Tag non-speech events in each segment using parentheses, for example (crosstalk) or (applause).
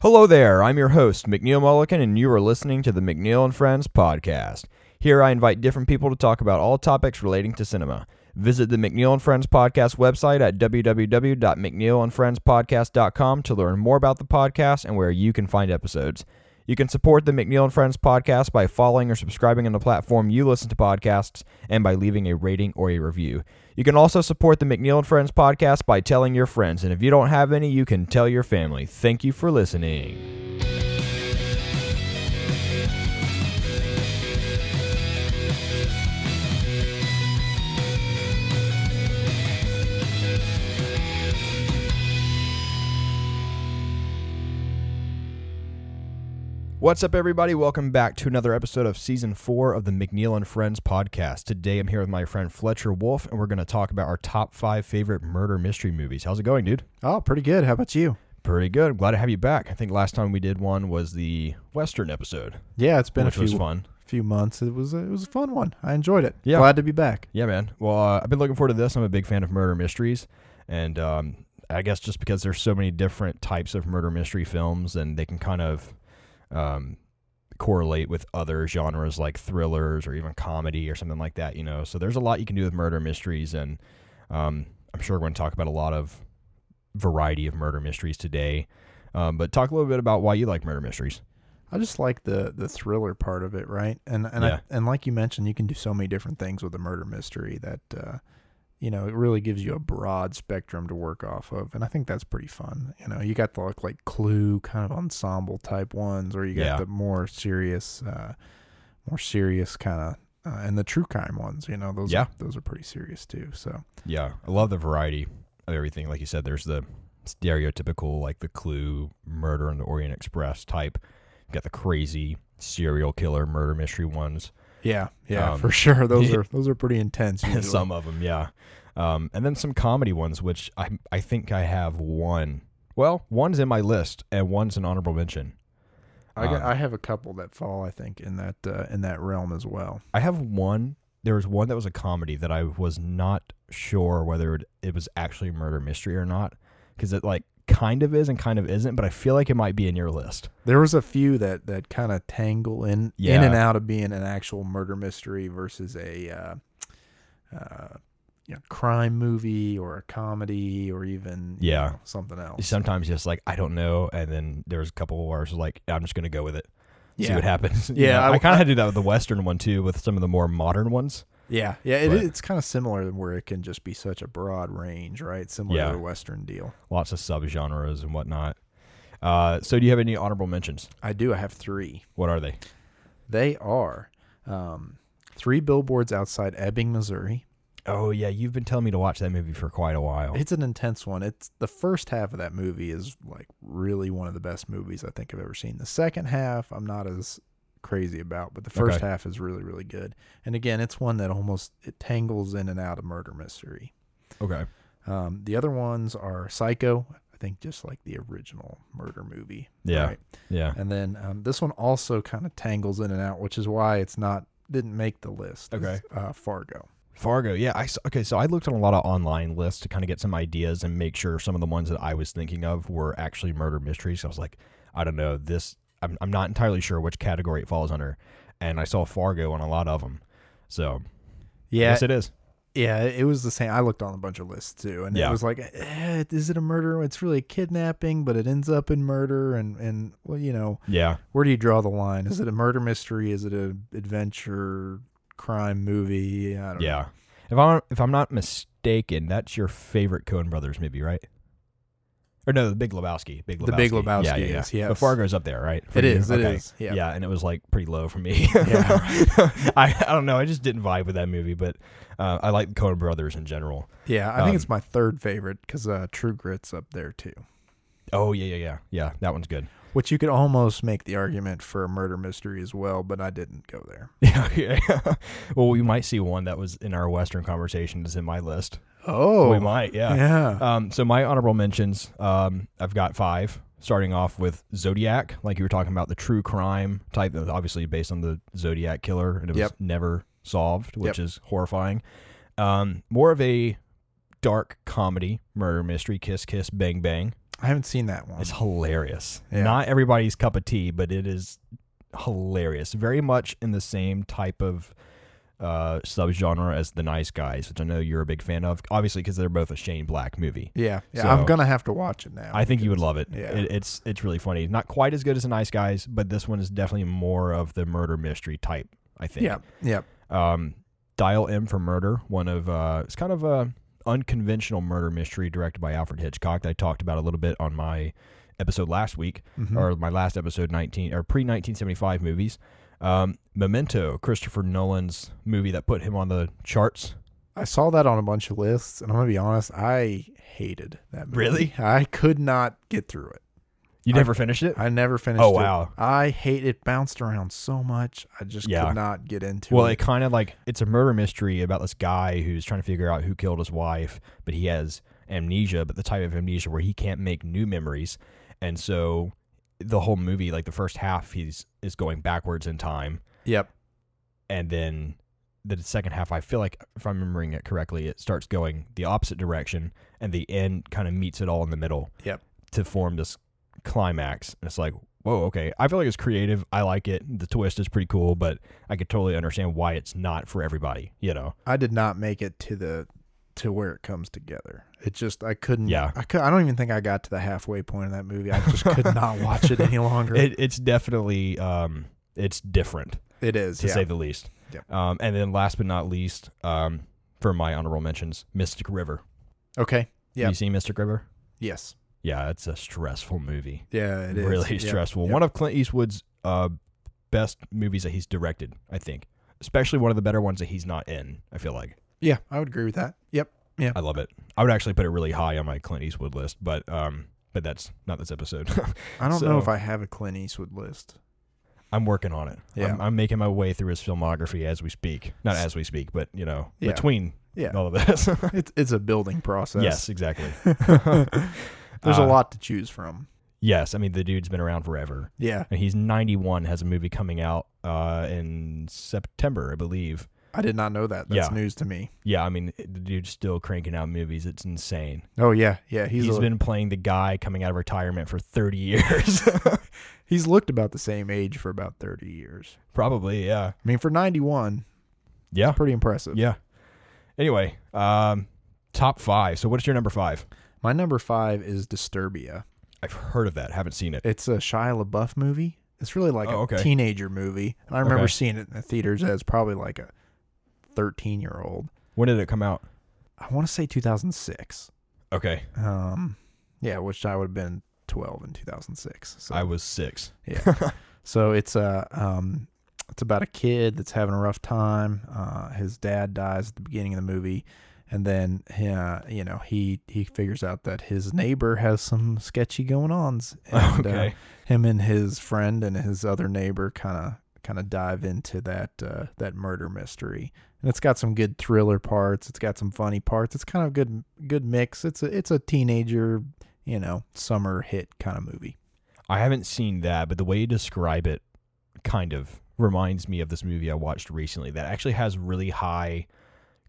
Hello there, I'm your host, McNeill Mullikin, and you are listening to the McNeill and Friends podcast. Here I invite different people to talk about all topics relating to cinema. Visit the McNeill and Friends podcast website at www.mcneillandfriendspodcast.com to learn more about the podcast and where you can find episodes. You can support the McNeill and Friends podcast by following or subscribing on the platform you listen to podcasts and by leaving a rating or a review. You can also support the McNeill and Friends podcast by telling your friends, and if you don't have any, you can tell your family. Thank you for listening. What's up, everybody? Welcome back to another episode of season four of the McNeill and Friends podcast. Today, I'm here with my friend Fletcher Wulff, and we're going to talk about our top five favorite murder mystery movies. How's it going, dude? Oh, pretty good. How about you? Pretty good. Glad to have you back. I think last time we did one was the Western episode, Yeah, it's been which a was few fun. few months. It was a, it was a fun one. I enjoyed it. Yeah. Glad to be back. Yeah, man. Well, uh, I've been looking forward to this. I'm a big fan of murder mysteries, and um, I guess just because there's so many different types of murder mystery films, and they can kind of um, correlate with other genres like thrillers or even comedy or something like that. You know, so there's a lot you can do with murder mysteries, and um, I'm sure we're going to talk about a lot of variety of murder mysteries today. Um, but talk a little bit about why you like murder mysteries. I just like the the thriller part of it, right? And and Yeah. I, and like you mentioned, you can do so many different things with a murder mystery that uh, you know it really gives you a broad spectrum to work off of, and I think that's pretty fun. You know, you got the like, like Clue kind of ensemble type ones, or you got Yeah. the more serious, uh, more serious kind of. Uh, and the true crime ones, you know, those Yeah. are, those are pretty serious too. So Yeah, I love the variety of everything. Like you said, there's the stereotypical, like the Clue, Murder on the Orient Express type. You got the crazy serial killer murder mystery ones. Yeah, yeah, Um, for sure. Those are those are pretty intense. (laughs) Some of them, yeah. Um, and then some comedy ones, which I I think I have one. Well, one's in my list, and one's an honorable mention. I, um, I have a couple that fall, I think, in that uh, in that realm as well. I have one. There was one that was a comedy that I was not sure whether it, it was actually a murder mystery or not, because it like kind of is and kind of isn't. But I feel like it might be in your list. There was a few that that kind of tangle in in and out of being an actual murder mystery versus a uh, uh, you know, crime movie or a comedy or even you Yeah. know, something else. Sometimes just like I don't know, and then there was a couple where I was like, I'm just gonna go with it, see what happens. You (laughs) Yeah, know, I- I, kind of had to do that with the western one too, with some of the more modern ones. Yeah, yeah, it, But- it's kind of similar where it can just be such a broad range, right? Similar Yeah. to a Western deal. Lots of subgenres and whatnot. Uh, so, do you have any honorable mentions? I do. I have three. What are they? They are um, three billboards outside Ebbing, Missouri. Oh yeah, you've been telling me to watch that movie for quite a while. It's an intense one. It's the first half of that movie is like really one of the best movies I think I've ever seen. The second half I'm not as crazy about, but the first Okay. half is really really good. And again, it's one that almost it tangles in and out of murder mystery. okay. Um, the other ones are Psycho. I think just like the original murder movie. Yeah. Right? Yeah. And then um, this one also kind of tangles in and out, which is why it's not didn't make the list. Okay. Uh, Fargo. Fargo. Yeah. I okay. So I looked on a lot of online lists to kind of get some ideas and make sure some of the ones that I was thinking of were actually murder mysteries. I was like, I don't know this. I'm I'm not entirely sure which category it falls under, and I saw Fargo on a lot of them. So Yeah, yes, it is. Yeah, it was the same. I looked on a bunch of lists too, and Yeah. it was like, eh, is it a murder? It's really a kidnapping, but it ends up in murder. And and well, you know, Yeah. where do you draw the line? Is it a murder mystery? Is it a adventure crime movie? I don't Yeah. If I'm if I'm not mistaken, that's your favorite Coen Brothers movie, right? Or no, the Big Lebowski. Big Lebowski. The Big Lebowski Yeah, yeah, yeah. is, yes. But Fargo's up there, right? For It is, it Okay. is, yeah. Yeah, and it was like pretty low for me. Yeah. (laughs) I I don't know. I just didn't vibe with that movie, but uh, I like the Coen Brothers in general. Yeah, I think Um, it's my third favorite because uh, True Grit's up there too. Oh yeah, yeah, yeah, yeah. That one's good. Which you could almost make the argument for a murder mystery as well, but I didn't go there. (laughs) Yeah, yeah. (laughs) well, we might see one that was in our Western conversation is in my list. Oh, we might, yeah. yeah. Um, so my honorable mentions, um, I've got five. Starting off with Zodiac, like you were talking about, the true crime type, that was obviously based on the Zodiac killer, and it was Yep. never solved, which Yep. is horrifying. Um, more of a dark comedy, murder mystery, Kiss Kiss Bang Bang. I haven't seen that one. It's hilarious. Yeah. Not everybody's cup of tea, but it is hilarious. Very much in the same type of uh, subgenre as The Nice Guys, which I know you're a big fan of. Obviously, because they're both a Shane Black movie. yeah, yeah. So- I'm gonna have to watch it now. I think you would love it. Yeah. It- It's it's really funny. Not quite as good as The Nice Guys, but this one is definitely more of the murder mystery type. I think. Yeah, yeah. Um, Dial M for Murder, one of uh, it's kind of a unconventional murder mystery directed by Alfred Hitchcock that I talked about a little bit on my episode last week Mhm. or my last episode 19 or pre 1975 movies. Um, Memento, Christopher Nolan's movie that put him on the charts. I saw that on a bunch of lists, and I'm gonna be honest, I hated that movie. Really? I could not get through it. You I- never finished it? I never finished Oh, it. wow. I hate it. Bounced around so much. I just Yeah. could not get into Well, it. Well, it kind of like it's a murder mystery about this guy who's trying to figure out who killed his wife, but he has amnesia, but the type of amnesia where he can't make new memories, and so the whole movie, like the first half, he's is going backwards in time, Yep. and then the second half, I feel like if I'm remembering it correctly, it starts going the opposite direction, and the end kind of meets it all in the middle. Yep. To form this climax, and it's like. Whoa, okay. I feel like it's creative. I like it. The twist is pretty cool, but I could totally understand why it's not for everybody, you know. I did not make it to the to where it comes together. It just I couldn't. Yeah. I could. I don't even think I got to the halfway point of that movie. I just could not (laughs) watch it any longer. It, it's definitely um it's different it is. to yeah. say the least. Yep. Um and then last but not least, um for my honorable mentions, Mystic River. okay. Have Yep. You seen Mystic River? Yes. Yeah, it's a stressful movie. Yeah. It is really stressful. Yep. One of Clint Eastwood's uh best movies that he's directed, I think. Especially one of the better ones that he's not in, I feel like. Yeah, I would agree with that. Yep. I love it. I would actually put it really high on my Clint Eastwood list, but um but that's not this episode. (laughs) I don't So- know if I have a Clint Eastwood list. I'm working on it. Yeah. I'm, I'm making my way through his filmography as we speak. Not as we speak, but you know, Yeah. between Yeah. all of this. (laughs) It's it's a building process. yes, exactly. (laughs) There's Uh, a lot to choose from. Yes, I mean the dude's been around forever, Yeah. and he's 91. Has a movie coming out uh, in September, I believe. I did not know that. That's Yeah. news to me. Yeah, I mean the dude's still cranking out movies. It's insane. Oh yeah, yeah. He's he's a- been playing the guy coming out of retirement for 30 (laughs) years. (laughs) he's looked about the same age for about 30 years. Probably, yeah, I mean, for 91, yeah, pretty impressive. yeah. Anyway, um, top five. So, what's your number five? My number five is Disturbia. I've heard of that. Haven't seen it. It's a Shia LaBeouf movie. It's really like Oh, a okay. teenager movie, and I remember Okay. seeing it in the theaters as probably like a 13 year old. When did it come out? I want to say 2006. Okay, Um, yeah, which I would have been 12 in 2006. So I was six. Yeah. (laughs) so it's a um, it's about a kid that's having a rough time. Uh, his dad dies at the beginning of the movie, and then uh, you know he he figures out that his neighbor has some sketchy going ons. (laughs) And, uh, okay. him and his friend and his other neighbor kind of kind of dive into that uh, that murder mystery. And it's got some good thriller parts. It's got some funny parts. It's kind of good good mix. It's a it's a teenager, you know, summer hit kind of movie. I haven't seen that, but the way you describe it kind of reminds me of this movie I watched recently that actually has really high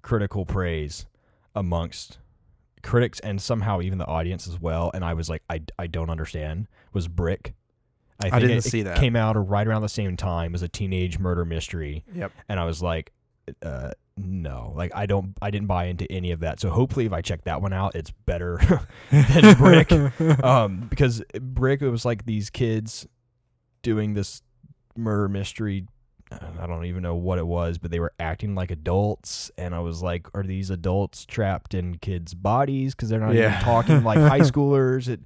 critical praise amongst critics and somehow even the audience as well. And I was like, I, I don't understand. Was Brick. I, think didn't it, see it that. Came out right around the same time as a teenage murder mystery. Yep. and I was like, uh, no, like I don't, I didn't buy into any of that. So hopefully, if I check that one out, it's better (laughs) than Brick. (laughs) um, because Brick, it was like these kids doing this murder mystery. I don't even know what it was, but they were acting like adults, and I was like, "Are these adults trapped in kids' bodies? Because they're not Yeah. even talking like high (laughs) schoolers." It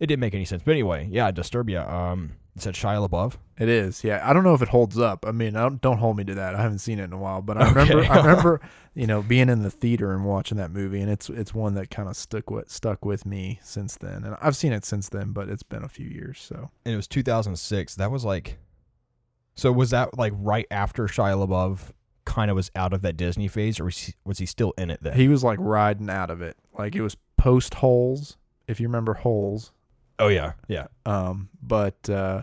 it didn't make any sense. But anyway, yeah, Disturbia. Um, it said Shia LaBeouf. It is, yeah. I don't know if it holds up. I mean, I don't, don't hold me to that. I haven't seen it in a while, but I Okay. remember, I (laughs) remember, you know, being in the theater and watching that movie, and it's it's one that kind of stuck with stuck with me since then. And I've seen it since then, but it's been a few years. So and it was 2006. That was like, so was that like right after Shia LaBeouf kind of was out of that Disney phase, or was he, was he still in it then? he was like riding out of it, like it was post holes, if you remember holes. Oh yeah, yeah. Um, but uh,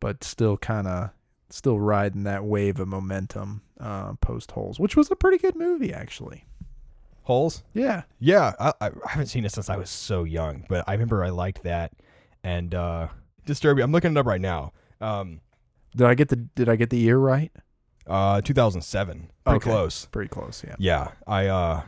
but still kind of still riding that wave of momentum uh, post holes, which was a pretty good movie actually. Holes. Yeah. Yeah, I, I haven't seen it since I was so young, but I remember I liked that. And uh Disturbia. I'm looking it up right now. Um, Did I get the Did I get the year right? uh, 2007. Pretty Okay. close. Pretty close. Yeah. Yeah, I uh,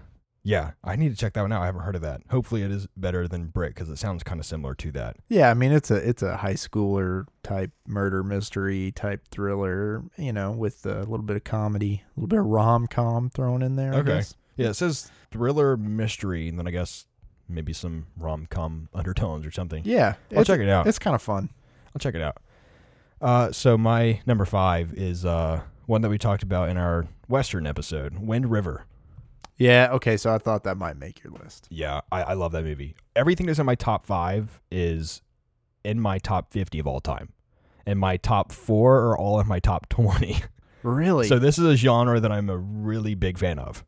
yeah, I need to check that one out. I haven't heard of that. Hopefully, it is better than Brick because it sounds kind of similar to that. Yeah. I mean, it's a it's a high schooler type murder mystery type thriller. You know, with a little bit of comedy, a little bit of rom com thrown in there. I Okay. guess. Yeah, it says thriller mystery, and then I guess maybe some rom com undertones or something. Yeah. I'll check it out. It's kind of fun. I'll check it out. Uh, so my number five is uh one that we talked about in our Western episode, Wind River. Yeah. Okay. So I thought that might make your list. Yeah, I, I love that movie. Everything that's in my top five is in my top fifty of all time, and my top four are all in my top (laughs) twenty. Really? So this is a genre that I'm a really big fan of.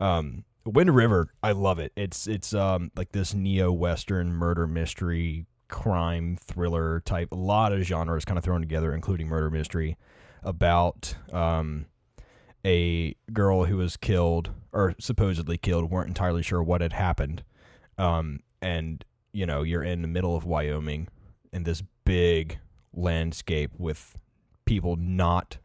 Um, Wind River, I love it. It's it's um like this neo western murder mystery crime thriller type. A lot of genres kind of thrown together, including murder mystery, about um a girl who was killed or supposedly killed. weren't entirely sure what had happened. Um, and you know you're in the middle of Wyoming in this big landscape with people not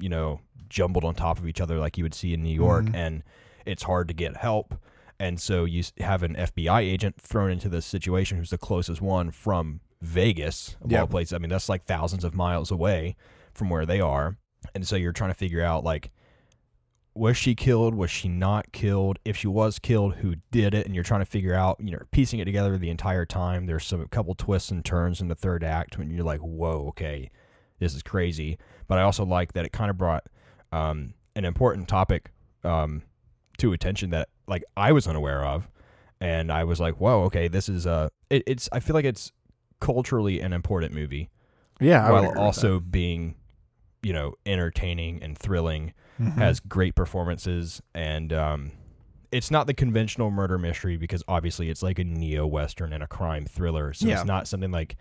you know, jumbled on top of each other like you would see in New York, Mhm. and it's hard to get help. And so you have an FBI agent thrown into this situation who's the closest one from Vegas, of all Yep. places. I mean, that's like thousands of miles away from where they are. And so you're trying to figure out, like, was she killed? Was she not killed? If she was killed, who did it? And you're trying to figure out, you know, piecing it together the entire time. There's some a couple twists and turns in the third act when you're like, whoa, okay, this is crazy. But I also like that it kind of brought um, an important topic um, to attention that like I was unaware of, and I was like, whoa, okay, this is a. it, it's I feel like it's culturally an important movie yeah. While also being, you know, entertaining and thrilling. Mhm. has great performances and um, it's not the conventional murder mystery because obviously it's like a neo western and a crime thriller so Yeah. it's not something like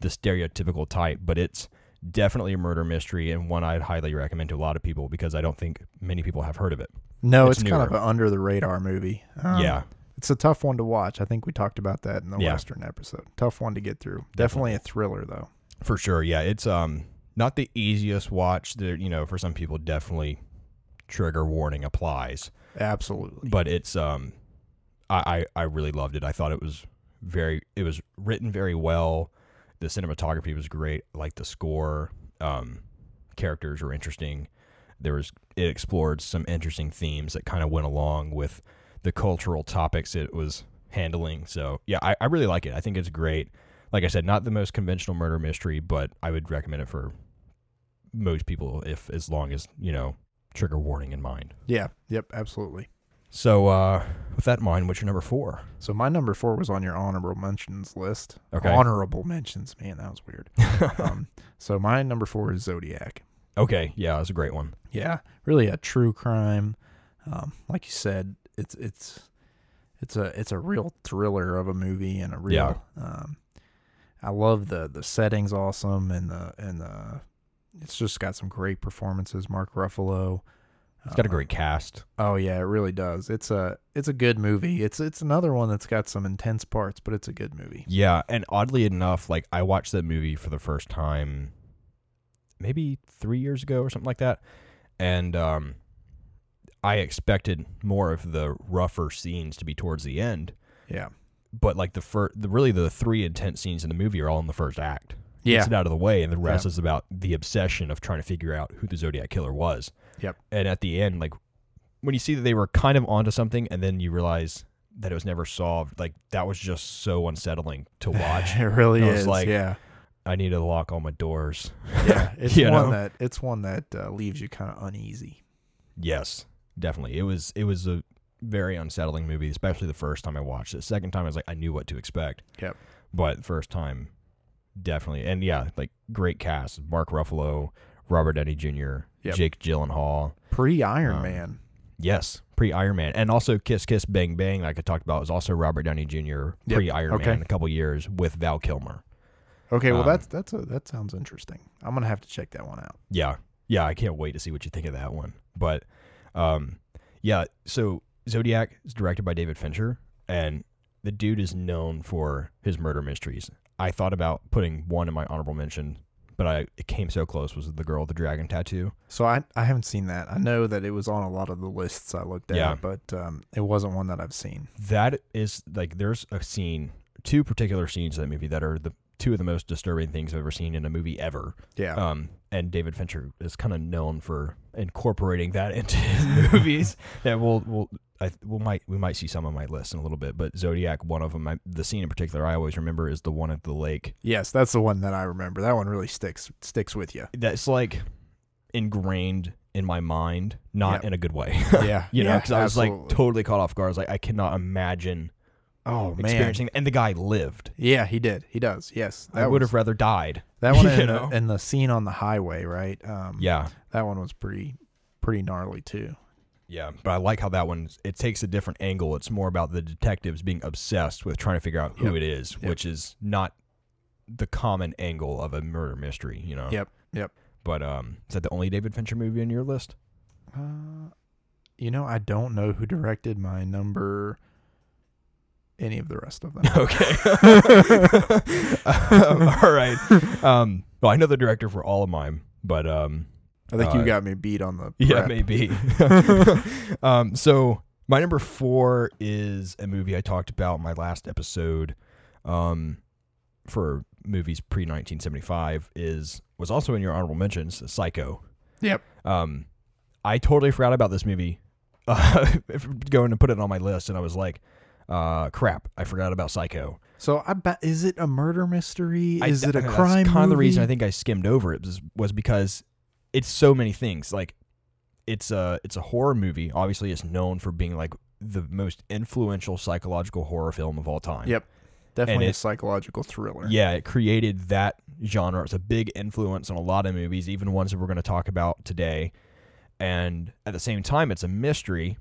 the stereotypical type but it's definitely a murder mystery and one I'd highly recommend to a lot of people because I don't think many people have heard of it. no, it's it's, kind of an under the radar movie. Um, yeah, It's a tough one to watch. I think we talked about that in the Yeah. Western episode. Tough one to get through. Definitely a thriller though. for sure. Yeah, it's um not the easiest watch. There, you know, for some people, definitely trigger warning applies. Absolutely. but it's um I, I I really loved it. I thought it was very it was written very well. The cinematography was great. I liked the score. Um characters were interesting. There was it explored some interesting themes that kind of went along with the cultural topics it was handling. So yeah, I, I really like it. I think it's great. Like I said, not the most conventional murder mystery, but I would recommend it for most people if as long as, you know, trigger warning in mind. yeah. Yep. Absolutely. So, uh, with that in mind, what's your number four? So my number four was on your honorable mentions list. Okay. Honorable mentions. Man, that was weird. (laughs) um, so my number four is Zodiac. okay, yeah, that's a great one. Yeah, really a true crime. Um, like you said, it's it's it's a it's a real thriller of a movie and a real. Um, I love the the settings, awesome, and the and the it's just got some great performances. Mark Ruffalo. It's got a great cast. Oh yeah, it really does. It's a it's a good movie. It's it's another one that's got some intense parts, but it's a good movie. Yeah, and oddly enough, like I watched that movie for the first time maybe three years ago or something like that, and um, I expected more of the rougher scenes to be towards the end, Yeah. but like the first, the really the three intense scenes in the movie are all in the first act. Yeah. Gets it out of the way, and the rest is about the obsession of trying to figure out who the Zodiac killer was. Yep. And at the end, like when you see that they were kind of onto something, and then you realize that it was never solved, like that was just so unsettling to (laughs) watch. it really I was is. like- yeah. I need to lock all my doors. Yeah. (laughs) It's one know? that it's one that uh, leaves you kind of uneasy. Yes, definitely. It was it was a very unsettling movie, especially the first time I watched it. Second time I was like I knew what to expect. Yep. But first time definitely. And yeah, like great cast. Mark Ruffalo, Robert Downey Jr., Yep. Jake Gyllenhaal. Pre Iron Um, Man. Yes, pre Iron Man. And also Kiss Kiss Bang Bang like I talked about was also Robert Downey Jr. Yep. pre Iron Okay. Man a couple years with Val Kilmer. Okay, well um, that's that's a that sounds interesting. I'm gonna have to check that one out. Yeah. Yeah, I can't wait to see what you think of that one. But um yeah, so Zodiac is directed by David Fincher, and the dude is known for his murder mysteries. I thought about putting one in my honorable mention, but I it came so close. Was the girl with the dragon tattoo? So I I haven't seen that. I know that it was on a lot of the lists I looked at, Yeah. but um, it wasn't one that I've seen. That is like there's a scene, two particular scenes in that movie that are the two of the most disturbing things I've ever seen in a movie ever. Yeah. Um, and David Fincher is kind of known for incorporating that (laughs) into his movies. (laughs) That we'll we'll I we might we might see some on my list in a little bit, but Zodiac, one of them, I, the scene in particular I always remember is the one at the lake. yes, that's the one that I remember. That one really sticks sticks with you. That's like ingrained in my mind, not Yep. in a good way. (laughs) Yeah. you know, yeah, because I was like totally caught off guard. I was like, I cannot imagine oh man. experiencing, and the guy lived. Yeah, he did. He does. Yes. I would was- have rather died. that one (laughs) and, the, and the scene on the highway, right? Um, Yeah. That one was pretty pretty gnarly too. Yeah, but I like how that one it takes a different angle. It's more about the detectives being obsessed with trying to figure out who Yep. it is, Yep. which is not the common angle of a murder mystery, you know. Yep. Yep. But um, is that the only David Fincher movie on your list? Uh, you know, I don't know who directed my number. Any of the rest of them. (laughs) okay. (laughs) (laughs) um, all right. Um, well, I know the director for all of mine, but um, I think Uh, you got me beat on the. (laughs) Yeah, prep. maybe. (laughs) um, so my number four is a movie I talked about in my last episode. Um, for movies pre 1975 is was also in your honorable mentions. Psycho. Yep. Um, I totally forgot about this movie. (laughs) Uh, going to put it on my list, and I was like, uh, crap, I forgot about Psycho. So I bet is it a murder mystery? I- Is it a that's crime? Kind of the reason I think I skimmed over it was, was because it's so many things. Like it's a it's a horror movie. Obviously, it's known for being like the most influential psychological horror film of all time. Yep. Definitely a psychological thriller. Yeah, it created that genre. It's a big influence on a lot of movies, even ones that we're going to talk about today. And at the same time, it's a mystery.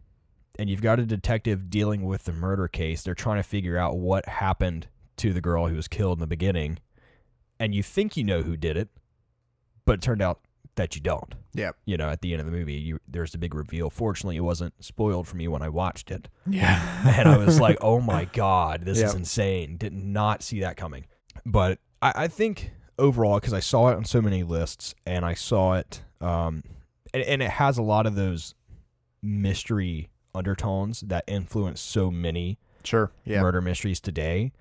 And you've got a detective dealing with the murder case. They're trying to figure out what happened to the girl who was killed in the beginning. And you think you know who did it, but it turned out that you don't. Yep. You know, at the end of the movie, you, there's a big reveal. Fortunately, it wasn't spoiled for me when I watched it Yeah. (laughs) and I was like, (laughs) "Oh my god, this is insane!" Did not see that coming. But I, I think overall, because I saw it on so many lists, and I saw it, um, and, and it has a lot of those mystery undertones that influence so many sure. Yeah. murder mysteries today.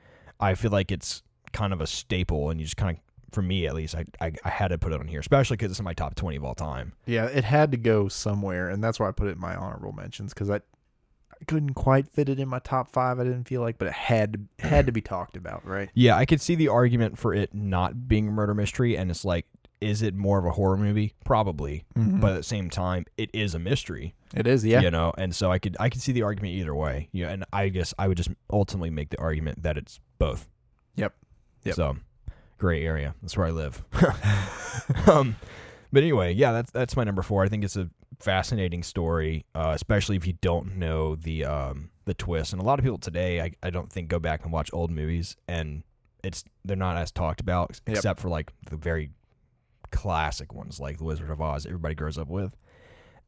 I feel like it's kind of a staple, and you just kind of, for me at least, I I, I had to put it on here, especially because it's in my top twenty of all time. Yeah. It had to go somewhere, and that's why I put it in my honorable mentions because I, I couldn't quite fit it in my top five. I didn't feel like, but it had had to be talked about, right? Yeah, I could see the argument for it not being a murder mystery, and it's like, is it more of a horror movie? Probably, Mhm. but at the same time, it is a mystery. it is. Yeah. You know, and so I could I could see the argument either way. Yeah, and I guess I would just ultimately make the argument that it's both. Yep. Yep. So, gray area. That's where I live. (laughs) um, but anyway, yeah, that's that's my number four. I think it's a fascinating story, uh, especially if you don't know the um, the twist. And a lot of people today, I, I don't think go back and watch old movies, and it's they're not as talked about Yep. except for like the very classic ones like The Wizard of Oz. Everybody grows up with,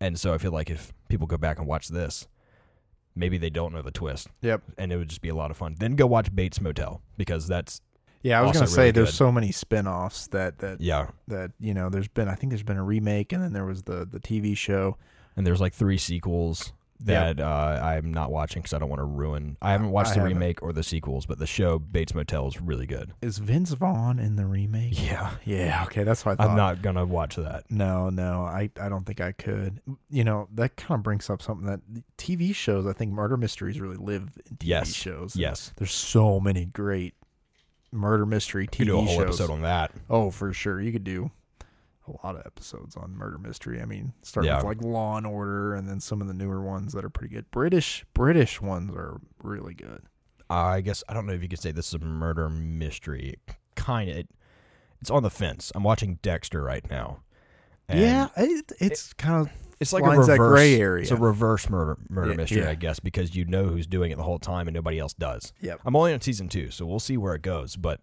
and so I feel like if people go back and watch this. Maybe they don't know the twist, Yep. and it would just be a lot of fun. Then go watch Bates Motel because that's Yeah. I was gonna say really there's good. so many spin-offs that that yeah, that you know there's been. I think there's been a remake, and then there was the the TV show. and there's like three sequels that uh, I'm not watching because I don't want to ruin. I haven't watched I the haven't. remake or the sequels, but the show Bates Motel is really good. Is Vince Vaughn in the remake? Yeah, Yeah. Okay. That's what I thought. I'm not gonna watch that. No, no, I, I don't think I could. You know, that kind of brings up something that TV shows, I think murder mysteries really live in TV Yes. shows. Yes, There's so many great murder mystery you could do a TV whole shows. episode on that. oh, for sure. You could do a lot of episodes on murder mystery. I mean, starting Yeah. with like Law and Order and then some of the newer ones that are pretty good. British British ones are really good. Uh, I guess I don't know if you could say this is a murder mystery. Kind of, it, it's on the fence. I'm watching Dexter right now. yeah, it, it's kind of it's like a reverse gray area. It's a reverse murder murder Yeah, mystery, yeah. I guess, because you know who's doing it the whole time and nobody else does. Yep. I'm only on season two, so we'll see where it goes. But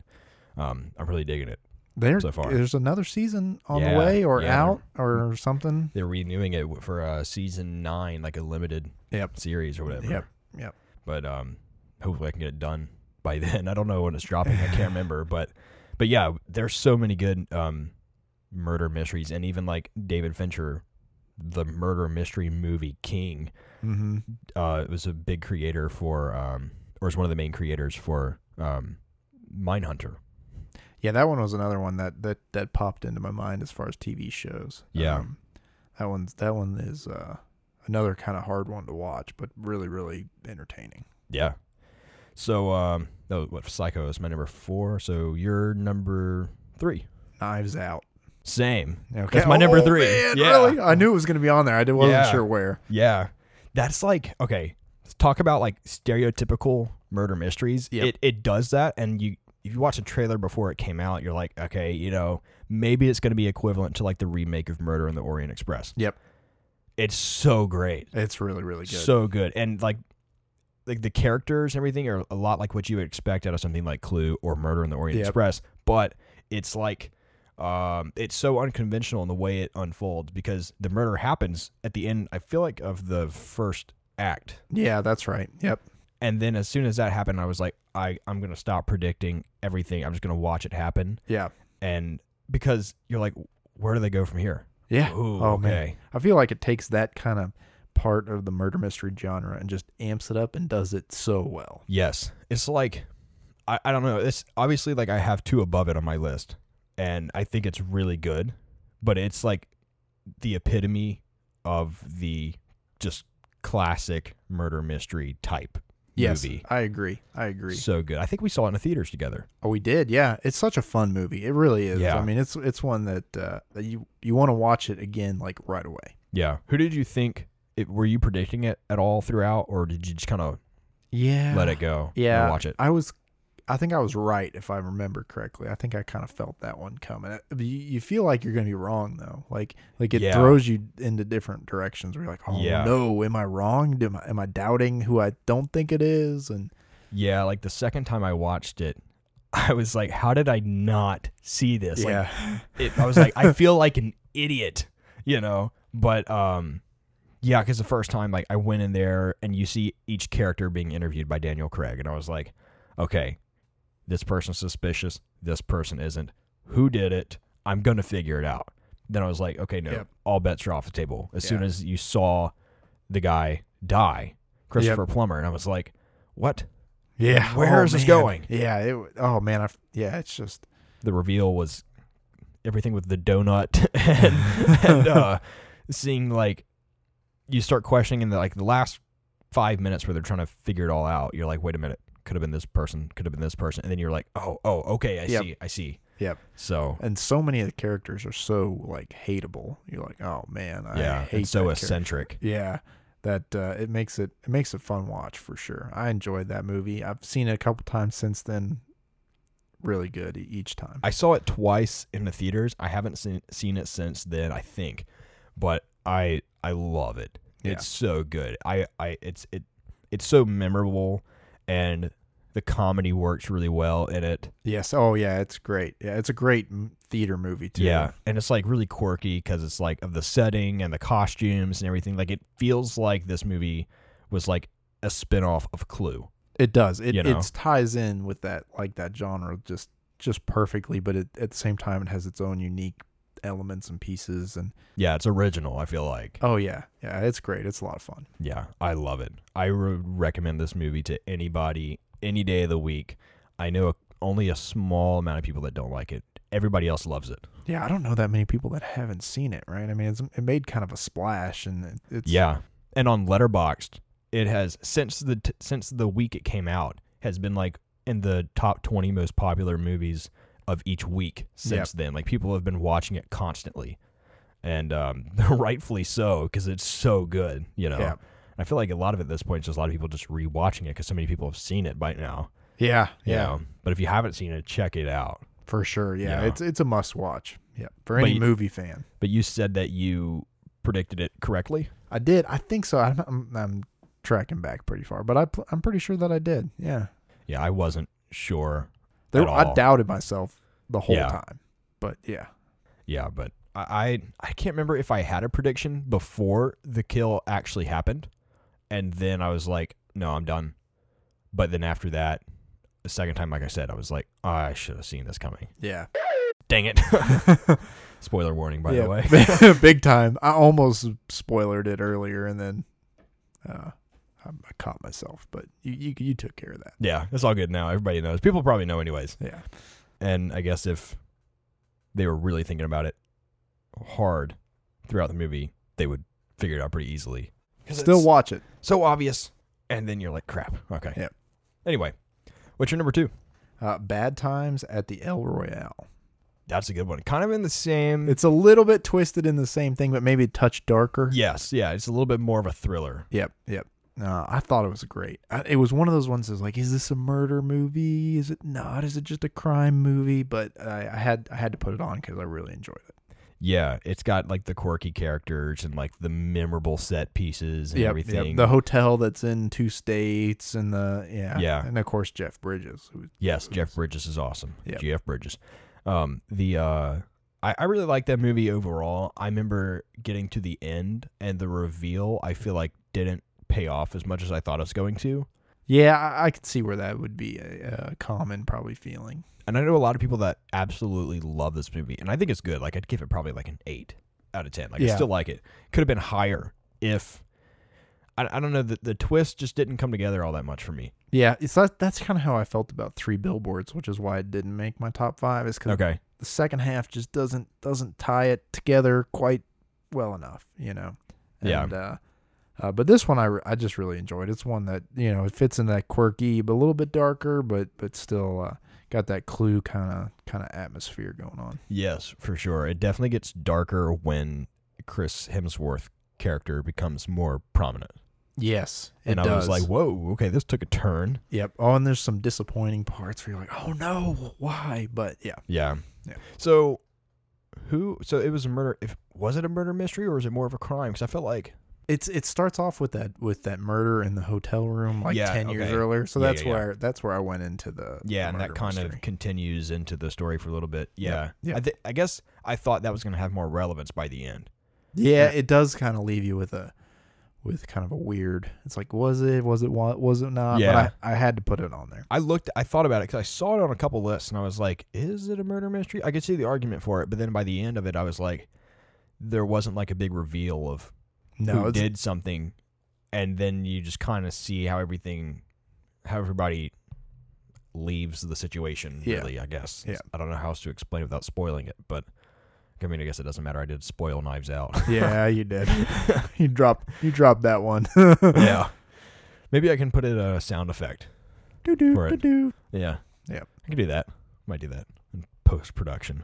um, I'm really digging it. There, so far. there's another season on Yeah, the way or out or something. They're renewing it for uh, season nine, like a limited Yep. series or whatever. Yep. Yep. But um, hopefully I can get it done by (laughs) then. I don't know when it's dropping. I can't remember, (laughs) but but yeah, there's so many good um murder mysteries, and even like David Fincher, the murder mystery movie king, Mm-hmm. uh, was a big creator for um, or is one of the main creators for um, Mindhunter. Yeah, that one was another one that that that popped into my mind as far as TV shows. Yeah. Um, that one's that one is uh, another kind of hard one to watch, but really really entertaining. Yeah. So um, no, what Psycho is my number four. So you're number three. Knives Out. Same. Okay, That's my number Oh, three. man, Yeah. really? I knew it was going to be on there. I wasn't Yeah. sure where. Yeah. That's like okay. Let's talk about like stereotypical murder mysteries. Yep. It it does that and you if you watch a trailer before it came out, you're like, okay, you know, maybe it's gonna be equivalent to like the remake of Murder in the Orient Express. Yep. It's so great. It's really really good. So good. And like like the characters and everything are a lot like what you would expect out of something like Clue or Murder in the Orient Yep. Express, but it's like um it's so unconventional in the way it unfolds because the murder happens at the end I feel like of the first act. yeah, that's right. Yep. And then as soon as that happened I was like I I'm going to stop predicting everything. I'm just going to watch it happen Yeah. and because you're like where do they go from here? Yeah. Ooh, oh man. I feel like it takes that kind of part of the murder mystery genre and just amps it up and does it so well. Yes. It's like I, I don't know. It's obviously like I have two above it on my list. And I think it's really good. But it's like the epitome of the just classic murder mystery type Yes, movie. I agree. I agree. So good. I think we saw it in the theaters together. Oh, we did. Yeah, it's such a fun movie. It really is. Yeah. I mean, it's it's one that uh, that you you want to watch it again like right away. Yeah. Who did you think it were you predicting it at all throughout or did you just kind of Yeah. let it go and Yeah. watch it? I was I think I was right if I remember correctly. I think I kind of felt that one coming. Uh, You, you feel like you're going to be wrong though. Like like it Yeah. throws you into different directions where you're like, "Oh Yeah. no, am I wrong? Am I, am I doubting who I don't think it is?" And Yeah, like the second time I watched it, (laughs) I was like, how did I not see this? Like yeah. it, I was like, I (laughs) feel like an idiot, you know. But um, yeah, because the first time, like, I went in there and you see each character being interviewed by Daniel Craig, and I was like, okay, this person's suspicious, this person isn't. Who did it? I'm gonna figure it out. Then I was like, okay, no, Yep. all bets are off the table. As soon as you saw the guy die, Christopher Plummer, and I was like, what? Yeah. Where oh, is this going? Yeah, it Oh man, I yeah, it's just the reveal was everything with the donut (laughs) and, and uh, seeing like you start questioning in the like the last five minutes where they're trying to figure it all out. You're like, wait a minute, could have been this person, could have been this person, and then you're like, oh, oh, okay, I Yep. see, I see. Yep. So and so many of the characters are so like hateable. You're like, "Oh man, I yeah, hate it's so that character." eccentric. Yeah, that uh, it makes it it makes it fun watch for sure. I enjoyed that movie. I've seen it a couple times since then. Really good e- each time. I saw it twice in the theaters. I haven't seen seen it since then, I think, but I I love it. Yeah. It's so good. I I it's it it's so memorable, and the comedy works really well in it. yes. Oh yeah, it's great. Yeah, it's a great theater movie too. Yeah, and it's like really quirky because it's like of the setting and the costumes and everything. Like it feels like this movie was like a spin-off of Clue. it does. It You know? it ties in with that like that genre just just perfectly, but it, at the same time it has its own unique elements and pieces and Yeah, it's original. I feel like. oh yeah yeah it's great it's a lot of fun Yeah, I love it. I would recommend this movie to anybody any day of the week. I know a, only a small amount of people that don't like it. Everybody else loves it. yeah i don't know that many people that haven't seen it right i mean it's, it made kind of a splash and it's Yeah, and on Letterboxd, it has since the t- since the week it came out has been like in the top twenty most popular movies of each week since then. Like people have been watching it constantly, and um, (laughs) rightfully so because it's so good. You know, Yeah. I feel like a lot of it at this point is just a lot of people just rewatching it because so many people have seen it by now. yeah yeah know? But if you haven't seen it, check it out. for sure yeah, Yeah. it's it's a must watch yeah for any you- movie fan But you said that you predicted it correctly. i did i think so i'm, I'm, I'm tracking back pretty far but I, pl- i'm pretty sure that i did yeah Yeah, I wasn't sure. There, i all. doubted myself the whole Yeah. time But yeah, Yeah, but I, I I can't remember if I had a prediction before the kill actually happened, and then I was like, no, I'm done. But then after that, the second time, like I said, I was like, oh, I should have seen this coming. yeah, Dang it! (laughs) Spoiler warning, by the way. (laughs) big time. I almost spoilered it earlier, and then uh, I, I caught myself. But you, you you took care of that. yeah, it's all good now. Everybody knows. People probably know anyways. Yeah, And I guess if they were really thinking about it hard throughout the movie, they would figure it out pretty easily. still it's watch it. so obvious, and then you're like, crap. Okay. Yep. Anyway, what's your number two? Uh, Bad Times at the El Royale. That's a good one. Kind of in the same. It's a little bit twisted in the same thing, but maybe a touch darker. yes, yeah. It's a little bit more of a thriller. Yep, yep. Uh, I thought it was great. I, it was one of those ones that's like, is this a murder movie? Is it not? Is it just a crime movie? But I, I had I had to put it on because I really enjoyed it. Yeah, it's got like the quirky characters and like the memorable set pieces and Yep, everything. Yep. The hotel that's in two states and the yeah Yeah. and of course Jeff Bridges. Who, Yes, Jeff Bridges is awesome. Yep. Jeff Bridges. Um, the uh, I, I really like that movie overall. I remember getting to the end and the reveal. I feel like didn't pay off as much as I thought it was going to. yeah, I, I could see where that would be a, a common probably feeling. And I know a lot of people that absolutely love this movie, and I think it's good. Like I'd give it probably like an eight out of ten. Like I Yeah. still like it. Could have been higher if I, I don't know the the twist just didn't come together all that much for me. Yeah, it's that, that's kind of how I felt about Three Billboards, which is why it didn't make my top five. Is because Okay. the second half just doesn't doesn't tie it together quite well enough, you know. Yeah. And, uh, uh, but this one I, re- I just really enjoyed. It's one that you know it fits in that quirky but a little bit darker, but but still uh, got that clue kind of kind of atmosphere going on. Yes, for sure. It definitely gets darker when Chris Hemsworth character becomes more prominent. Yes, and I was like, "Whoa, okay, this took a turn." yep. Oh, and there's some disappointing parts where you're like, oh no, why? But yeah, Yeah. Yeah. So, who? So it was a murder. If was it a murder mystery or is it more of a crime? Because I felt like it's it starts off with that with that murder in the hotel room like Yeah, ten years okay. earlier. So Yeah, that's yeah, yeah. where that's where I went into the yeah, the and that murder kind mystery. of continues into the story for a little bit. Yeah. Yeah. I, th- I guess I thought that was going to have more relevance by the end. yeah, it does kind of leave you with a with kind of a weird. It's like was it was it wa- was it not? Yeah. but I, I had to put it on there. I looked, I thought about it because I saw it on a couple lists, and I was like, "Is it a murder mystery?" I could see the argument for it, but then by the end of it, I was like, there wasn't like a big reveal of No, who it's, did something, and then you just kind of see how everything, how everybody leaves the situation. Yeah. Really, I guess. Yeah. I don't know how else to explain it without spoiling it, but I mean, I guess it doesn't matter. I did spoil Knives Out. (laughs) yeah, you did. (laughs) you dropped you dropped that one. yeah. (laughs) Maybe I can put it a sound effect. do do do do. Yeah. Yep. I can do that. Might do that in post production.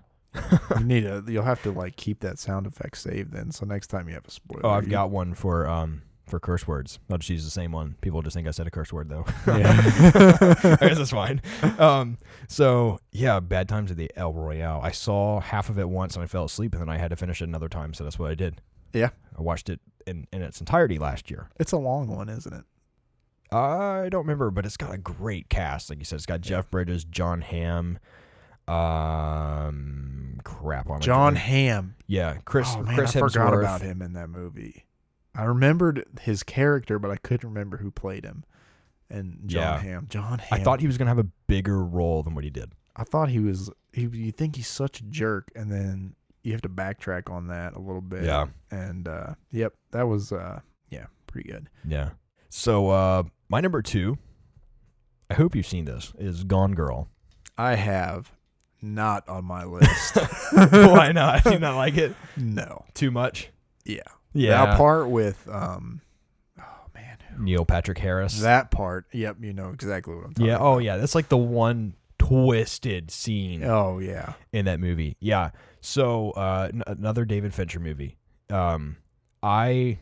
You need (laughs) a. You'll have to like keep that sound effect saved then. So next time you have a spoiler, Oh, I've you- got one for um for curse words. I'll just use the same one. People just think I said a curse word though. Yeah. (laughs) I guess that's fine. (laughs) Um, so yeah, bad times at the El Royale. I saw half of it once and I fell asleep, and then I had to finish it another time. So that's what I did. Yeah. I watched it in in its entirety last year. It's a long one, isn't it? I don't remember, but it's got a great cast. Like you said, it's got Jeff Bridges, Jon Hamm. Um, crap. why am I Jon drawing- Hamm. Yeah, Chris. oh man, Chris I forgot Hemsworth. about him in that movie. I remembered his character, but I couldn't remember who played him. And Jon Yeah. Hamm. Jon Hamm. I thought he was gonna have a bigger role than what he did. I thought he was. He, you think he's such a jerk, and then you have to backtrack on that a little bit. Yeah. And uh, yep, that was uh, yeah, pretty good. Yeah. So uh, my number two. I hope you've seen this. Is Gone Girl. I have not on my list. (laughs) Why not? Do you not like it no. too much? Yeah. Yeah. That part with um, oh man, who- Neil Patrick Harris. that part. Yep, you know exactly what I'm talking yeah. about. Oh yeah. That's like the one twisted scene Oh yeah. in that movie. Yeah. So uh, n- another David Fincher movie. Um, I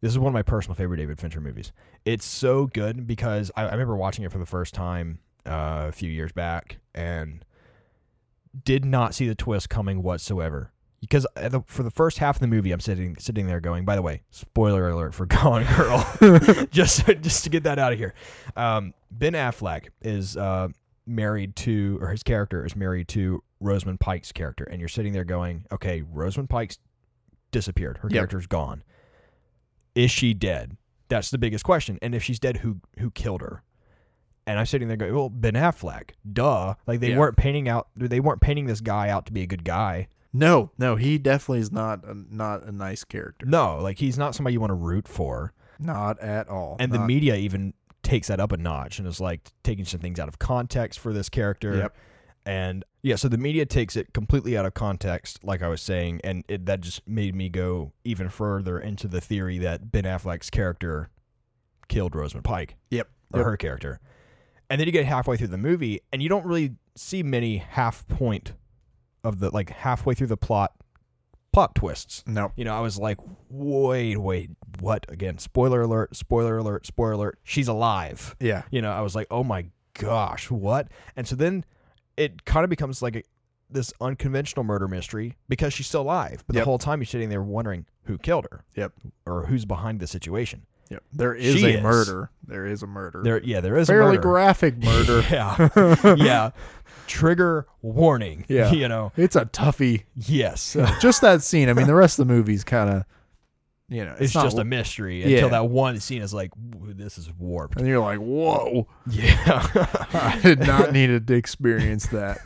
this is one of my personal favorite David Fincher movies. It's so good because I, I remember watching it for the first time uh, a few years back and did not see the twist coming whatsoever. Because the, for the first half of the movie, I'm sitting sitting there going. By the way, spoiler alert for (laughs) Gone Girl. (laughs) just just to get that out of here. Um, ben Affleck is uh, married to, or his character is married to Rosamund Pike's character, and you're sitting there going, "Okay, Rosamund Pike's disappeared. Her Yep. character's gone. Is she dead? That's the biggest question. And if she's dead, who who killed her?" And I'm sitting there going, "Well, Ben Affleck, duh! Like they Yeah. weren't painting out, they weren't painting this guy out to be a good guy. No, no, he definitely is not a, not a nice character. No, like he's not somebody you want to root for." Not at all. And the Not- media even takes that up a notch and is like taking some things out of context for this character. Yep. And yeah, so the media takes it completely out of context, like I was saying, and it, that just made me go even further into the theory that Ben Affleck's character killed Rosamund Pike Yep. or Yep. her character. And then you get halfway through the movie, and you don't really see many half point of the like halfway through the plot plot twists. No. You know, I was like, wait, wait, what? Again, spoiler alert, spoiler alert, spoiler alert. She's alive. Yeah. You know, I was like, oh my gosh, what? And so then it kind of becomes like a, this unconventional murder mystery because she's still alive. But Yep. the whole time you're sitting there wondering who killed her. Yep. Or who's behind the situation. Yep. There is She a is. murder. There is a murder. There, yeah, there is a Fairly murder. graphic (laughs) murder. yeah, (laughs) yeah. Trigger warning. Yeah. (laughs) you know. It's a toughie. Yes, Just that scene. I mean, the rest of the movie's kind of, you know, it's, not- just a mystery Yeah. until that one scene is like, this is warped. and you're like, whoa, Yeah, I did not need to experience that.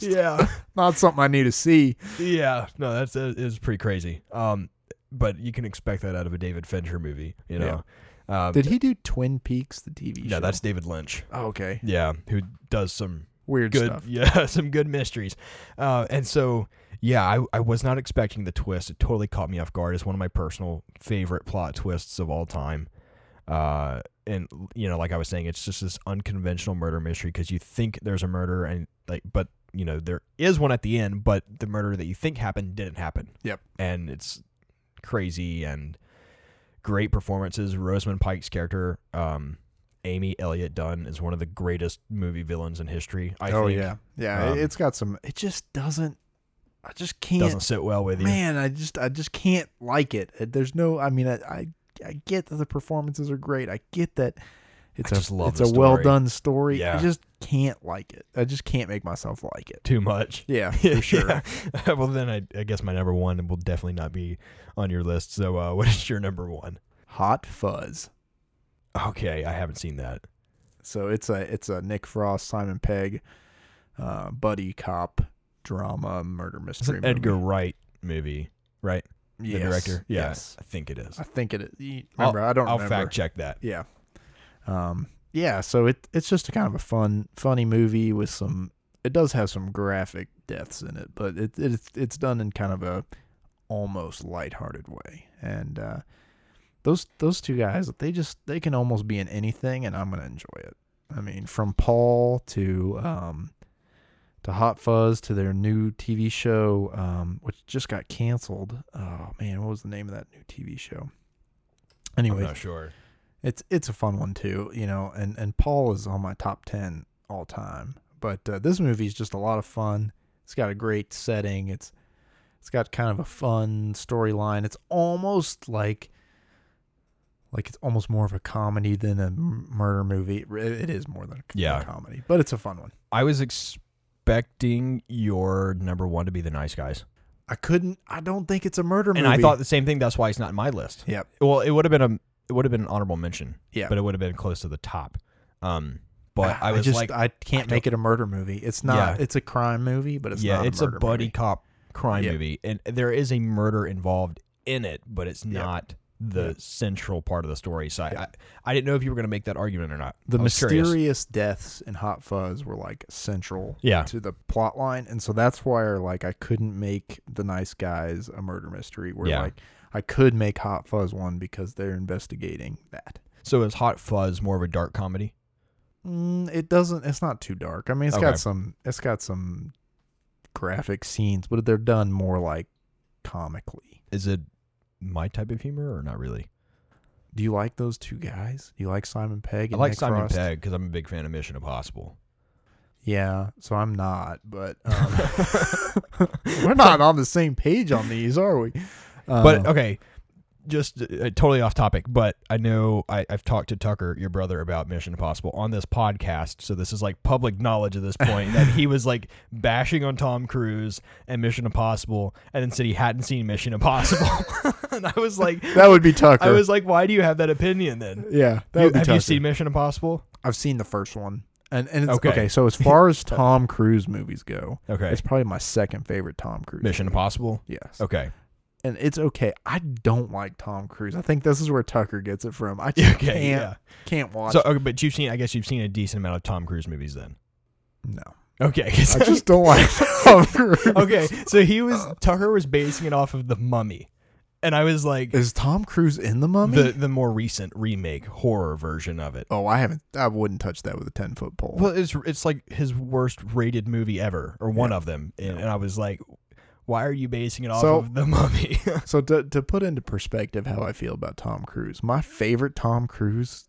Yeah. not something I need to see. Yeah, no, that's it is pretty crazy. Um, but you can expect that out of a David Fincher movie, you know. Um, Did he do Twin Peaks, the TV show? no, that's David Lynch. oh, okay. Yeah, who does some Weird good, stuff. yeah, (laughs) some good mysteries. Uh, and so yeah, I I was not expecting the twist. It totally caught me off guard. It's one of my personal favorite plot twists of all time. Uh, and you know, like I was saying, it's just this unconventional murder mystery because you think there's a murder and like, but you know, there is one at the end, but the murder that you think happened didn't happen. Yep. And it's crazy and great performances. Rosamund Pike's character, um, Amy Elliott Dunn, is one of the greatest movie villains in history. I oh think yeah, yeah. Um, it's got some. It just doesn't. I just can't. doesn't sit well with you. man, I just I just can't like it. Uh, There's no. I mean, I I, I get that the performances are great. I get that. It's I a it's a well done story. Yeah. I just can't like it. I just can't make myself like it. Too much. (laughs) Yeah, (laughs) for sure. Yeah. (laughs) well, then I, I guess my number one will definitely not be on your list. So, uh, what is your number one? Hot Fuzz. Okay, I haven't seen that. So it's a it's a Nick Frost, Simon Pegg, uh, buddy cop drama murder mystery. It's an Edgar movie. Wright movie, right? The director. Yeah, Yes. I think it is. I think it. is. Remember, I don't I'll remember. fact check that. Yeah. Um. Yeah. So it it's just a kind of a fun, funny movie with some. It does have some graphic deaths in it, but it it's it's done in kind of a almost lighthearted way. And uh, those those two guys, they just they can almost be in anything, and I'm gonna enjoy it. I mean, from Paul to um to Hot Fuzz to their new TV show, um, which just got canceled. Oh man, what was the name of that new TV show? I'm Anyway, not sure. It's it's a fun one too, you know. And and Paul is on my top ten all time. But uh, this movie is just a lot of fun. It's got a great setting. It's it's got kind of a fun storyline. It's almost like like it's almost more of a comedy than a murder movie. It is more than a, Yeah. comedy, but it's a fun one. I was expecting your number one to be the nice guys, I couldn't. I don't think it's a murder movie. and I thought the same thing. That's why it's not in my list. Yep. Well, it would have been a it would have been an honorable mention. Yeah. but it would have been close to the top. Um, but I I was just like, I can't I make it a murder movie. It's not. Yeah. It's a crime movie, but it's yeah, not. it's a, a, buddy movie. cop crime Yep. movie, and there is a murder involved in it, but it's not the Yep. central part of the story. So I, I, I didn't know if you were going to make that argument or not. the was curious. mysterious deaths in Hot Fuzz were like central Yeah. to the plot line, and so that's why like I couldn't make the nice guys a murder mystery. Where Yeah. like I could make Hot Fuzz one because they're investigating that. So is Hot Fuzz more of a dark comedy? Mm, it doesn't. It's not too dark. I mean, it's Okay. got some. It's got some graphic scenes, but they're done more like comically. Is it my type of humor or not really? Do you like those two guys? Do you like Simon Pegg? I And like Nick Simon Frost? Pegg because I'm a big fan of Mission Impossible. Yeah, so I'm not, but (laughs) um, (laughs) we're not on the same page on these, are we? Uh, But okay, just uh, totally off topic, but I know I, I've talked to Tucker, your brother, about Mission Impossible on this podcast. So this is like public knowledge at this (laughs) point that he was like bashing on Tom Cruise and Mission Impossible, and then said he hadn't seen Mission Impossible. (laughs) (laughs) and I was like, That would be Tucker. I was like, why do you have that opinion then? yeah, that You- would be have you Tucker. seen Mission Impossible? I've seen the first one, and and it's, Okay. okay. So as far as Tom Cruise movies go, Okay, it's probably my second favorite Tom Cruise. Mission movie. Impossible. Yes. Okay, and it's okay. I don't like Tom Cruise. I think this is where Tucker gets it from. I just (laughs) okay, can't yeah. can't watch. So, okay, but you've seen, I guess you've seen a decent amount of Tom Cruise movies then. no, Okay, I just (laughs) don't like Tom Cruise. okay, so he was Tucker was basing it off of the Mummy, and I was like, Is Tom Cruise in the Mummy? the the more recent remake horror version of it. oh, I haven't. I wouldn't touch that with a ten foot pole. Well, it's it's like his worst rated movie ever, or one of them, and, and I was like, why are you basing it off So- of the (laughs) Mummy? (laughs) So to to put into perspective how I feel about Tom Cruise, my favorite Tom Cruise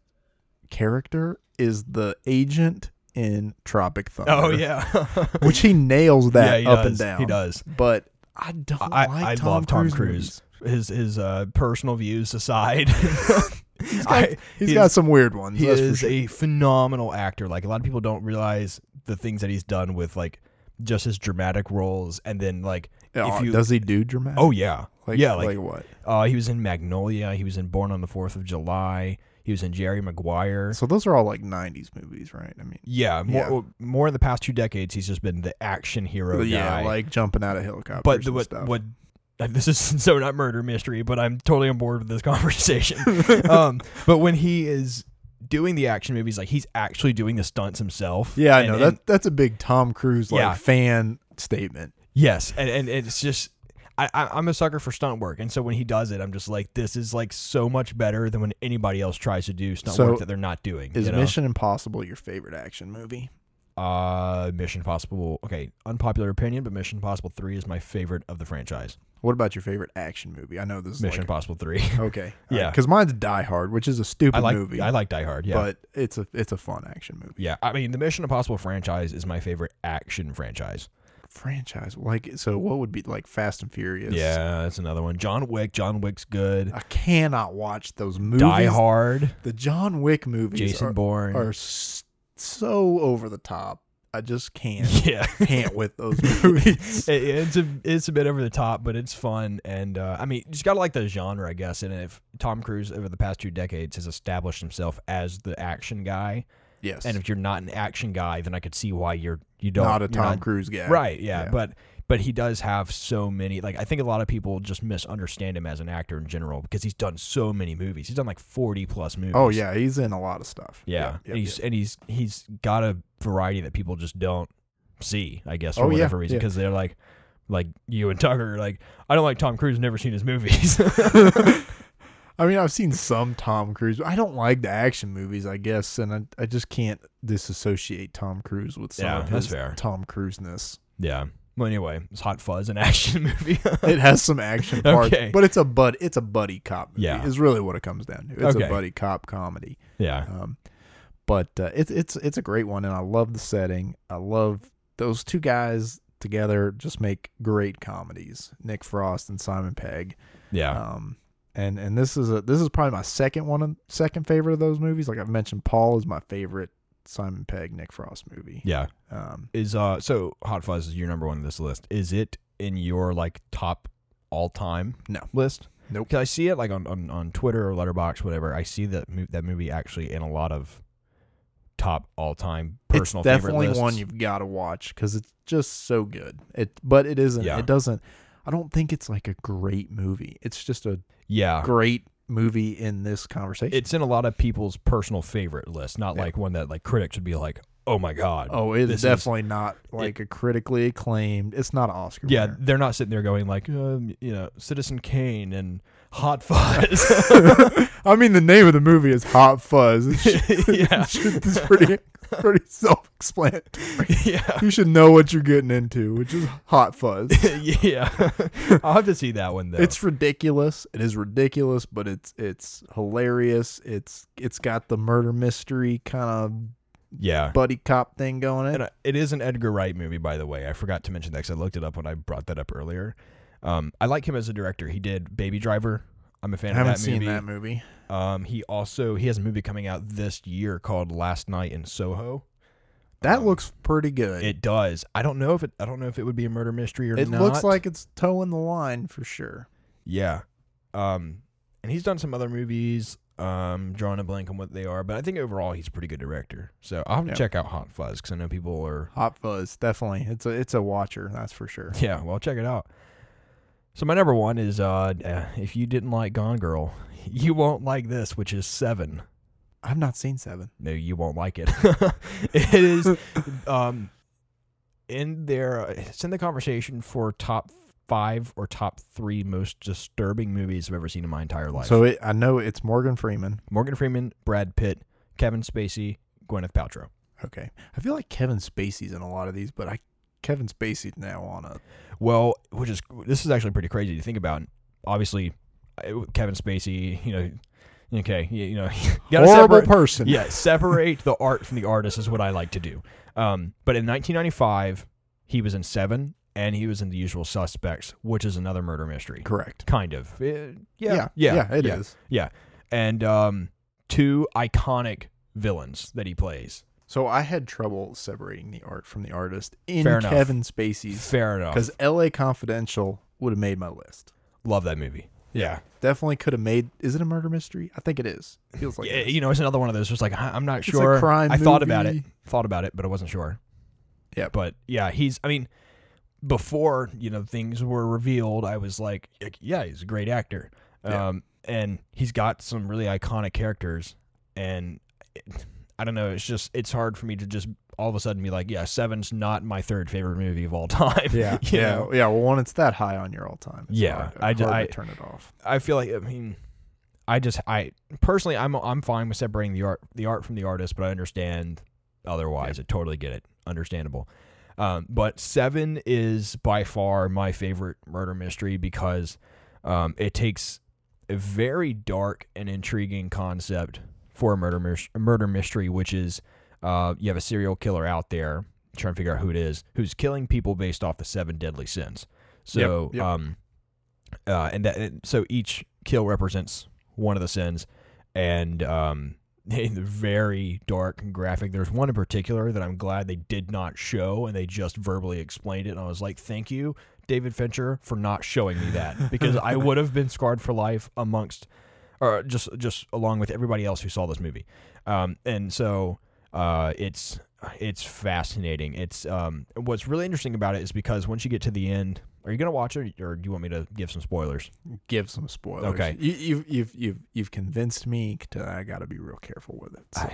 character is the agent in Tropic Thunder. oh yeah, (laughs) which he nails that yeah, he up does. and down. He does. but I don't I- like I Tom love Tom Cruise. Cruise. movies. His his uh, personal views aside, He's got, I- he's got some weird ones. he is sure. a phenomenal actor. Like a lot of people don't realize the things that he's done with like just his dramatic roles, and then like Oh, if you- does he do dramatic? oh yeah, like, yeah, like, what? uh, he was in Magnolia. He was in Born on the Fourth of July. He was in Jerry Maguire. So those are all like '90s movies, right? I mean, Yeah, more Yeah. more in the past two decades, he's just been the action hero but yeah, guy. like jumping out of helicopters. but the, and what stuff. what uh, (laughs) this is (laughs) so not murder mystery, but I'm totally on board with this (laughs) conversation. um, but when he is doing the action movies, like he's actually doing the stunts himself. Yeah, I And- know that. That's a big Tom Cruise like Yeah. fan statement. Yes, and and it's just. I, I- I'm a sucker for stunt work, and so when he does it, I'm just like, this is like so much better than when anybody else tries to do stunt So, work that they're not doing. Is you know? Mission Impossible your favorite action movie? Uh, Mission Impossible. Okay, unpopular opinion, but Mission Impossible Three is my favorite of the franchise. What about your favorite action movie? I know this is Mission like Impossible Three. (laughs) (laughs) okay, Yeah. because mine's Die Hard, which is a stupid I like movie, I like Die Hard. Yeah, but it's a it's a fun action movie. yeah. I mean, the Mission Impossible franchise is my favorite action franchise. Franchise like so, what would be like Fast and Furious? Yeah, that's another one. John Wick. John Wick's good. I cannot watch those movies. Die Hard. The John Wick movies Jason are, Bourne. are so over the top. I just can't (laughs) yeah. can't with those (laughs) movies. It- it's a it's a bit over the top, but it's fun, and uh, I mean, you just gotta like the genre, I guess. And if Tom Cruise over the past two decades has established himself as the action guy, yes, and if you're not an action guy, then I could see why you're you don't not a Tom not- Cruise guy. Right, yeah, Yeah. but but he does have so many. Like I think a lot of people just misunderstand him as an actor in general because he's done so many movies. He's done like forty plus movies. Oh yeah, he's in a lot of stuff. yeah. Yep, and he's and he's he's got a variety that people just don't see. I guess for Oh, yeah, whatever reason yeah. because they're like like you and Tucker like I don't like Tom Cruise. Never seen his movies. (laughs) (laughs) I mean, I've seen some Tom Cruise. But I don't like the action movies, I guess, and I, I just can't disassociate Tom Cruise with some Yeah, of that's his fair. Tom Cruise-ness. yeah. Well, anyway, it's Hot Fuzz, an (laughs) action movie. It has some action (laughs) parts, Okay. but it's a bud it's a buddy cop movie. Yeah. is really what it comes down to. It's Okay. a buddy cop comedy. yeah. Um, but uh, it's it's it's a great one, and I love the setting. I love those two guys together. Just make great comedies. Nick Frost and Simon Pegg. Yeah. Um, and and this is a this is probably my second one, second favorite of those movies. Like I've mentioned, Paul is my favorite Simon Pegg Nick Frost movie. yeah. Um, Is uh so Hot Fuzz is your number one on this list. Is it in your like top all time No. list? Nope. 'Cause I see it like on, on, on Twitter or Letterboxd, whatever. I see that mo- that movie actually in a lot of top all time personal it's definitely one you've got to watch because it's just so good. It, but it isn't. Yeah. It doesn't. I don't think it's like a great movie. It's just a yeah. great movie in this conversation. It's in a lot of people's personal favorite list, not Yeah. like one that like critics would be like, "Oh my god." oh, it's this is- definitely not like a critically acclaimed. It's not an Oscar. Yeah, winner. they're not sitting there going like, um, you know, Citizen Kane and Hot Fuzz. (laughs) I mean, the name of the movie is Hot Fuzz. (laughs) It should- Yeah. it's pretty pretty self-explanatory. yeah. You should know what you're getting into, which is Hot Fuzz. (laughs) yeah. I'll have to see that one though. It's ridiculous. It is ridiculous, but it's it's hilarious. It's it's got the murder mystery kind of yeah. buddy cop thing going in. And uh, it is an Edgar Wright movie, by the way. I forgot to mention that because I looked it up when I brought that up earlier. Um, I like him as a director. He did Baby Driver. I'm a fan I haven't of that seen movie. that movie. Um, he also he has a movie coming out this year called Last Night in Soho. That Um, looks pretty good. It does. I don't know if it. I don't know if it would be a murder mystery or It not. looks like it's toeing the line for sure. Yeah. Um, and he's done some other movies. Um, drawing a blank on what they are, but I think overall he's a pretty good director. So I'll have to Yeah. check out Hot Fuzz because I know people are. Hot Fuzz, definitely. It's a it's a watcher, that's for sure. (laughs) Yeah, well, check it out. So my number one is uh, uh, if you didn't like Gone Girl, (laughs) you won't like this, which is Seven. I've not seen Seven. No, you won't like it. (laughs) it is (laughs) um in there. It's in the conversation for top five or top three most disturbing movies I've ever seen in my entire life. So it, I know it's Morgan Freeman. Morgan Freeman, Brad Pitt, Kevin Spacey, Gwyneth Paltrow. Okay, I feel like Kevin Spacey's in a lot of these, but I Kevin Spacey's now on a Well, which is this is actually pretty crazy to think about. Obviously, Kevin Spacey, you know, okay, you, you know, (laughs) you horrible separate, person. yeah, separate the art from the artist is what I like to do. Um, but in 1995, he was in Seven, and he was in The Usual Suspects, which is another murder mystery, correct. kind of. Uh, yeah, yeah, yeah, it is. yeah. and um, two iconic villains that he plays. So I had trouble separating the art from the artist in Fair enough. Kevin Spacey's Fair enough. because L.A. Confidential would have made my list. Love that movie. Yeah. Definitely could have made. Is it a murder mystery? I think it is. Feels like yeah, it is. you know, it's another one of those. Just like I- I'm not a sure. crime I thought about it, movie. thought about it, but I wasn't sure. Yeah. But yeah, he's. I mean, before you know things were revealed, I was like, yeah, he's a great actor. Yeah. Um, and he's got some really iconic characters, and it, I don't know. It's just it's hard for me to just all of a sudden be like, yeah, Seven's not my third favorite movie of all (laughs) time. Yeah, (laughs) yeah, know? yeah. Well, when it's that high on your all time, Yeah, hard, I ju- hard I- to turn it off. I feel like I mean, I just I personally I'm I'm fine with separating the art the art from the artist, but I understand otherwise. I totally get it, understandable. Um, but Seven is by far my favorite murder mystery because um, it takes a very dark and intriguing concept for a murder murder mystery, which is uh, you have a serial killer out there trying to figure out who it is who's killing people based off the seven deadly sins. So, yep. um, uh, and that and so each kill represents one of the sins, and um, (laughs) very dark and graphic. There's one in particular that I'm glad they did not show, and they just verbally explained it. And I was like, thank you, David Fincher, for not showing me that (laughs) because I would have been scarred for life amongst, or just just along with everybody else who saw this movie. Um, and so uh, it's it's fascinating. It's um, what's really interesting about it is because once you get to the end, are you gonna watch it, or do you want me to give some spoilers? Give some spoilers. Okay. you, you've you've you've you've convinced me to. I got to be real careful with it. So. I,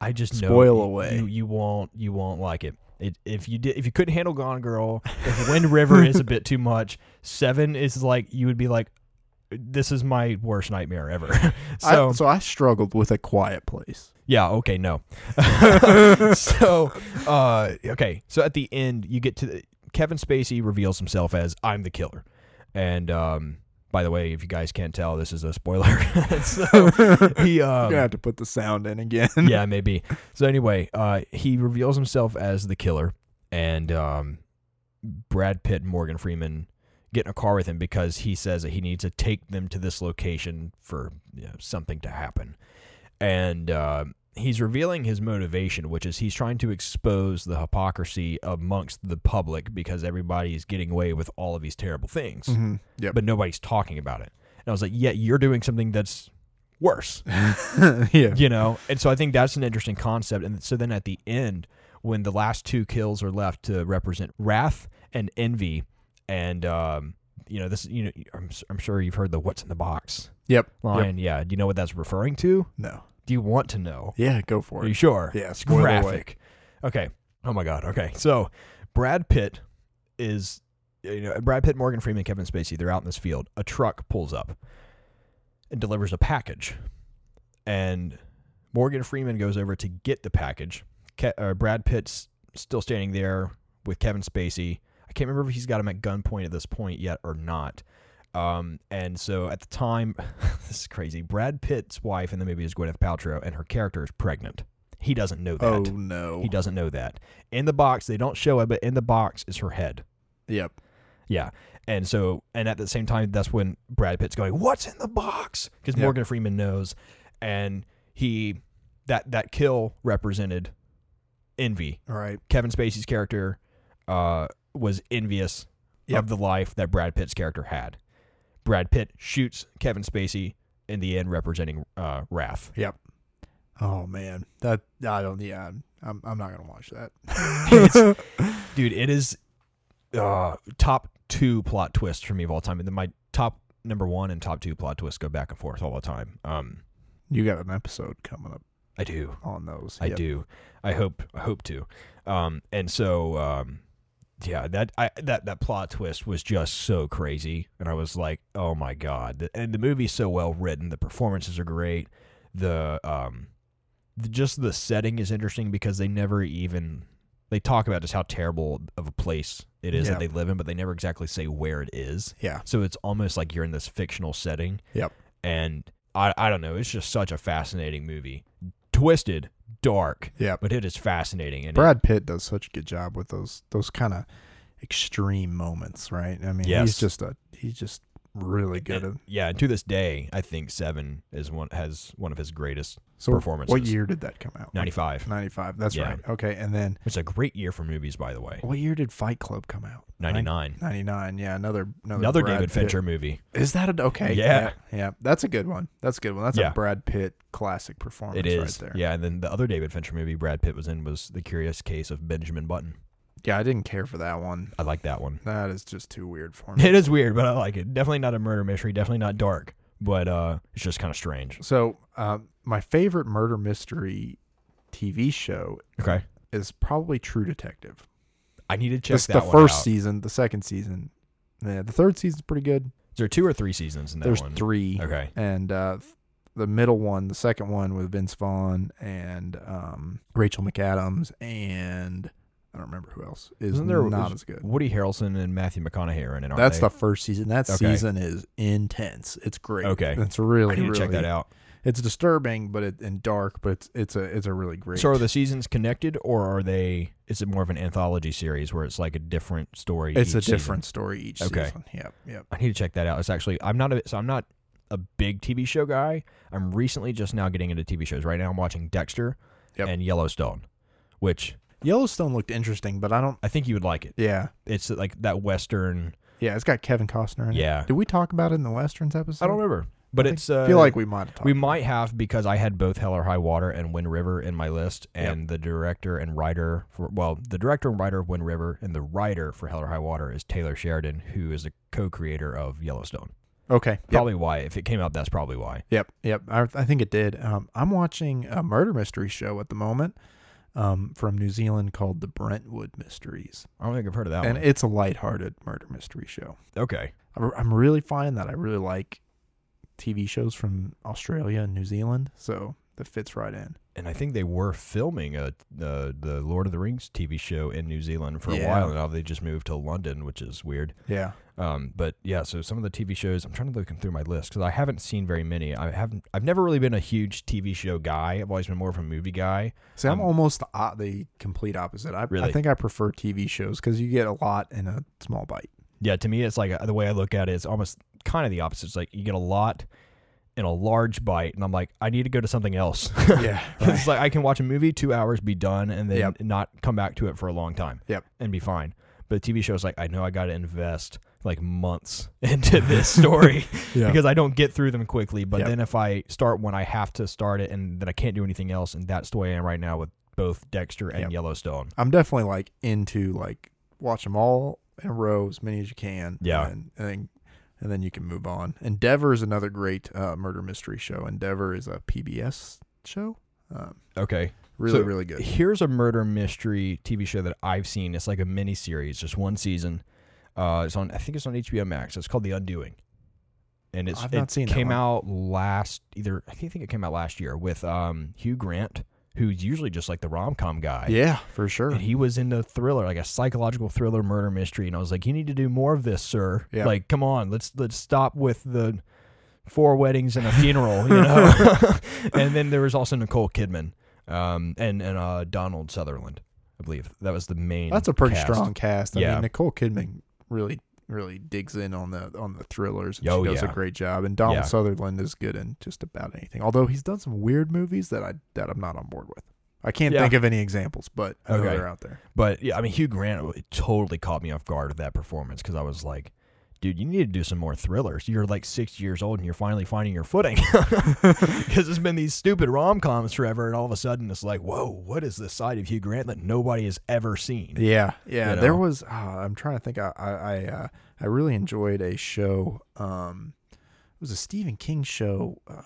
I just know Spoil you- away. You, you won't you won't like it. It if you did if you couldn't handle Gone Girl, if Wind River is a bit too much, Seven is like you would be like, this is my worst nightmare ever. (laughs) (laughs) so I, so I struggled with a quiet place. yeah, okay, no. (laughs) so uh, okay, so at the end you get to the, Kevin Spacey reveals himself as I'm the killer, and um. By the way, if you guys can't tell, this is a spoiler. so he um, You're gonna have to put the sound in again. yeah, maybe. So anyway, uh, he reveals himself as the killer, and um, Brad Pitt and Morgan Freeman get in a car with him because he says that he needs to take them to this location for you know, something to happen, and uh, he's revealing his motivation, which is he's trying to expose the hypocrisy amongst the public because everybody's getting away with all of these terrible things, hmm Yep. but nobody's talking about it. And I was like, yeah, you're doing something that's worse (laughs) yeah. you know and so i think that's an interesting concept and so then at the end when the last two kills are left to represent wrath and envy and um you know this you know i'm, I'm sure you've heard the what's in the box Yep. Yep. line yeah do you know what that's referring to No. do you want to know Yeah. Go for it. are you sure Yeah. it's Spoil away. graphic okay oh my god okay so brad pitt is you know brad pitt morgan freeman kevin spacey they're out in this field a truck pulls up and delivers a package and morgan freeman goes over to get the package Ke- uh, brad pitt's still standing there with kevin spacey i can't remember if he's got him at gunpoint at this point yet or not um, and so at the time (laughs) this is crazy brad pitt's wife in the movie is gwyneth paltrow and her character is pregnant he doesn't know that Oh no. he doesn't know that. In the box, they don't show it, but in the box is her head. Yep. Yeah. And so, and at the same time, that's when Brad Pitt's going, "What's in the box?" Because Yep. Morgan Freeman knows, and he that that kill represented envy. All right. Kevin Spacey's character uh, was envious Yep. of the life that Brad Pitt's character had. Brad Pitt shoots Kevin Spacey in the end, representing uh, wrath. Yep. Oh man, that I don't. Yeah, I'm. I'm not gonna watch that. (laughs) (laughs) Dude, it is uh, top two plot twists for me of all time. And then my top number one and top two plot twists go back and forth all the time. Um, you got an episode coming up I do. on those. I Yep. do. I hope. I hope to. Um, and so, um, yeah, that I that that plot twist was just so crazy, and I was like, oh my god! And the movie's so well written. The performances are great. The um, the, just the setting is interesting because they never even they talk about just how terrible of a place it is Yeah. that they live in, but they never exactly say where it is. Yeah. So it's almost like you're in this fictional setting. Yep. And I I don't know. It's just such a fascinating movie. Twisted, dark, Yeah, but it is fascinating. And it- Brad Pitt does such a good job with those those kind of extreme moments, right? I mean, Yes. he's just a he's just really good and- yeah, and to this day, I think Seven is one has one of his greatest So performances. what year did that come out? ninety five. Ninety five. That's Yeah. right. Okay, and then It's a great year for movies, by the way. what year did Fight Club come out? Ninety nine. Ninety nine. Yeah, another another, Another David Pitt. Fincher movie. Is that a okay? Yeah. yeah, yeah. That's a good one. That's a good one. That's Yeah. a Brad Pitt classic performance It is. right there. Yeah, and then the other David Fincher movie Brad Pitt was in was The Curious Case of Benjamin Button. Yeah, I didn't care for that one. I like that one. That is just too weird for (laughs) me. It is weird, but I like it. Definitely not a murder mystery. Definitely not dark, but uh, it's just kind of strange. So, um, my favorite murder mystery TV show Okay, is probably True Detective. I need to check It's that the first out. season, the second season. Yeah, the third season's pretty good. Is there two or three seasons in that There's one? three, Okay. and uh, the middle one, the second one with Vince Vaughn and um, Rachel McAdams, and I don't remember who else is Isn't there- not as good. Woody Harrelson and Matthew McConaughey are in it. Aren't That's they? the first season. That Okay. season is intense. It's great. Okay. it's I really need to really check that out. It's disturbing, but it and dark, but it's it's a it's a really great. So are the seasons connected, or are they? Is it more of an anthology series where it's like a different story? it's a each season? different story each Okay. season. Yep, yep. I need to check that out. It's actually I'm not a so I'm not a big TV show guy. I'm recently just now getting into TV shows. Right now I'm watching Dexter Yep. and Yellowstone, which Yellowstone looked interesting, but I don't. I think you would like it. Yeah, It's like that western. yeah. It's got Kevin Costner in it. Yeah. Did we talk about it in the westerns episode? I don't remember, but I it's. Uh, feel like we might have talked. we might have because I had both Hell or High Water and Wind River in my list, and the director and writer for well, the director and writer of Wind River and the writer for Hell or High Water is Taylor Sheridan, who is the co-creator of Yellowstone. it. Okay. Yep. Probably why, if it came out, that's probably why. Yep. Yep. I, I think it did. Um, I'm watching a murder mystery show at the moment. Um, from New Zealand called the Brokenwood Mysteries, I don't think I've heard of that one. and one. it's a lighthearted murder mystery show. okay, I'm I'm really finding that I really like TV shows from Australia and New Zealand, so that fits right in. and I think they were filming a uh, the Lord of the Rings TV show in New Zealand for a while, and now they just moved to London, which is weird. Yeah. Um, but yeah, so some of the TV shows I'm trying to look through my list because I haven't seen very many. I haven't. I've never really been a huge TV show guy. I've always been more of a movie guy. See, I'm Um, almost the, uh, the complete opposite. I, Really? I think I prefer TV shows because you get a lot in a small bite. Yeah, to me, it's like uh, the way I look at it is almost kind of the opposite. It's like you get a lot in a large bite, and I'm like, I need to go to something else. (laughs) Yeah. (laughs) it's like I can watch a movie, two hours, be done, and then Yep. not come back to it for a long time. Yep. and be fine. But TV shows like I know I got to invest like months (laughs) into this story Yeah. because I don't get through them quickly. But Yep. then if I start when I have to start it, and then I can't do anything else, and that's the way I am right now with both Dexter and Yep. Yellowstone. I'm definitely like into like watch them all in a row as many as you can. Yeah. And, and then and then you can move on. Endeavour is another great uh, murder mystery show. Endeavour is a PBS show. Um, Okay, really, So, really good. Here's a murder mystery TV show that I've seen. It's like a mini series, just one season. Uh, it's on. I think it's on HBO Max. It's called The Undoing, and it's it came out last either. I think it came out last year with um, Hugh Grant, who's usually just like the rom com guy. Yeah, for sure. And he was into thriller, like a psychological thriller murder mystery. And I was like, you need to do more of this, sir. Yeah. Like, come on, let's let's stop with the four weddings and a funeral, you know. (laughs) and then there was also Nicole Kidman, um, and and uh, Donald Sutherland, I believe that was the main. That's a pretty cast. strong cast. I Yeah. mean, Nicole Kidman really really digs in on the on the thrillers. And Oh, she does yeah. a great job. And Donald Yeah. Sutherland is good in just about anything. Although he's done some weird movies that I that I'm not on board with. I can't Yeah. think of any examples, but I Okay. they're out there. But yeah, I mean, Hugh Grant uh, totally caught me off guard with that performance because I was like, dude, you need to do some more thrillers. You're like six years old and you're finally finding your footing (laughs) (laughs) because it's been these stupid rom coms forever, and all of a sudden it's like, whoa, what is this side of Hugh Grant that nobody has ever seen? Yeah, yeah. You There was. Uh, I'm trying to think. I I I, uh, I really enjoyed a show. Um, it was a Stephen King show uh,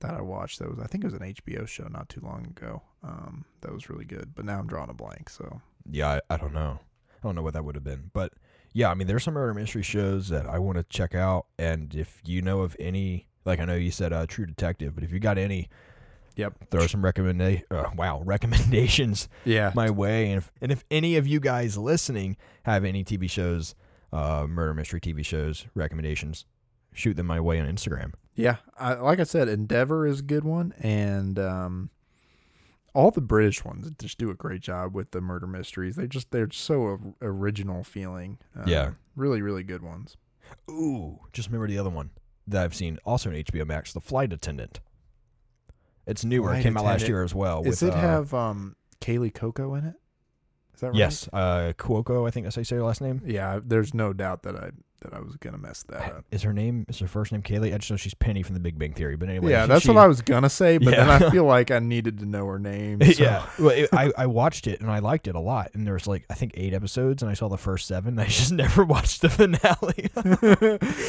that I watched. That was I think it was an HBO show not too long ago. Um, that was really good. But now I'm drawing a blank. So Yeah, I, I don't know. I don't know what that would have been. But yeah, I mean, there's some murder mystery shows that I want to check out. And if you know of any, like I know you said uh, True Detective, but if you got any, Yep. throw some recommenda- uh, wow, (laughs) recommendations yeah, my way. And if, and if any of you guys listening have any TV shows, uh, murder mystery TV shows recommendations, shoot them my way on Instagram. yeah. I, like I said, Endeavour is a good one, and um, all the British ones just do a great job with the murder mysteries. They just they're so original feeling. Um, Yeah. really really good ones. Ooh, just remember the other one that I've seen also on HBO Max, The Flight Attendant. It's newer. Flight it came out last year as well. Does with, it uh, have um Kaley Coco in it? Is that right? Yes, uh, Cuoco. I think that's how you say her last name. Yeah, there's no doubt that I that I was gonna mess that up. Is her name? Is her first name Kaley? I just know she's Penny from The Big Bang Theory. But anyway, yeah, that's what I was gonna say, but then I feel like I needed to know her name. (laughs) so- yeah, well, it, I (laughs) I watched it and I liked it a lot. And there's like I think eight episodes, and I saw the first seven. And I just (laughs) never watched the finale.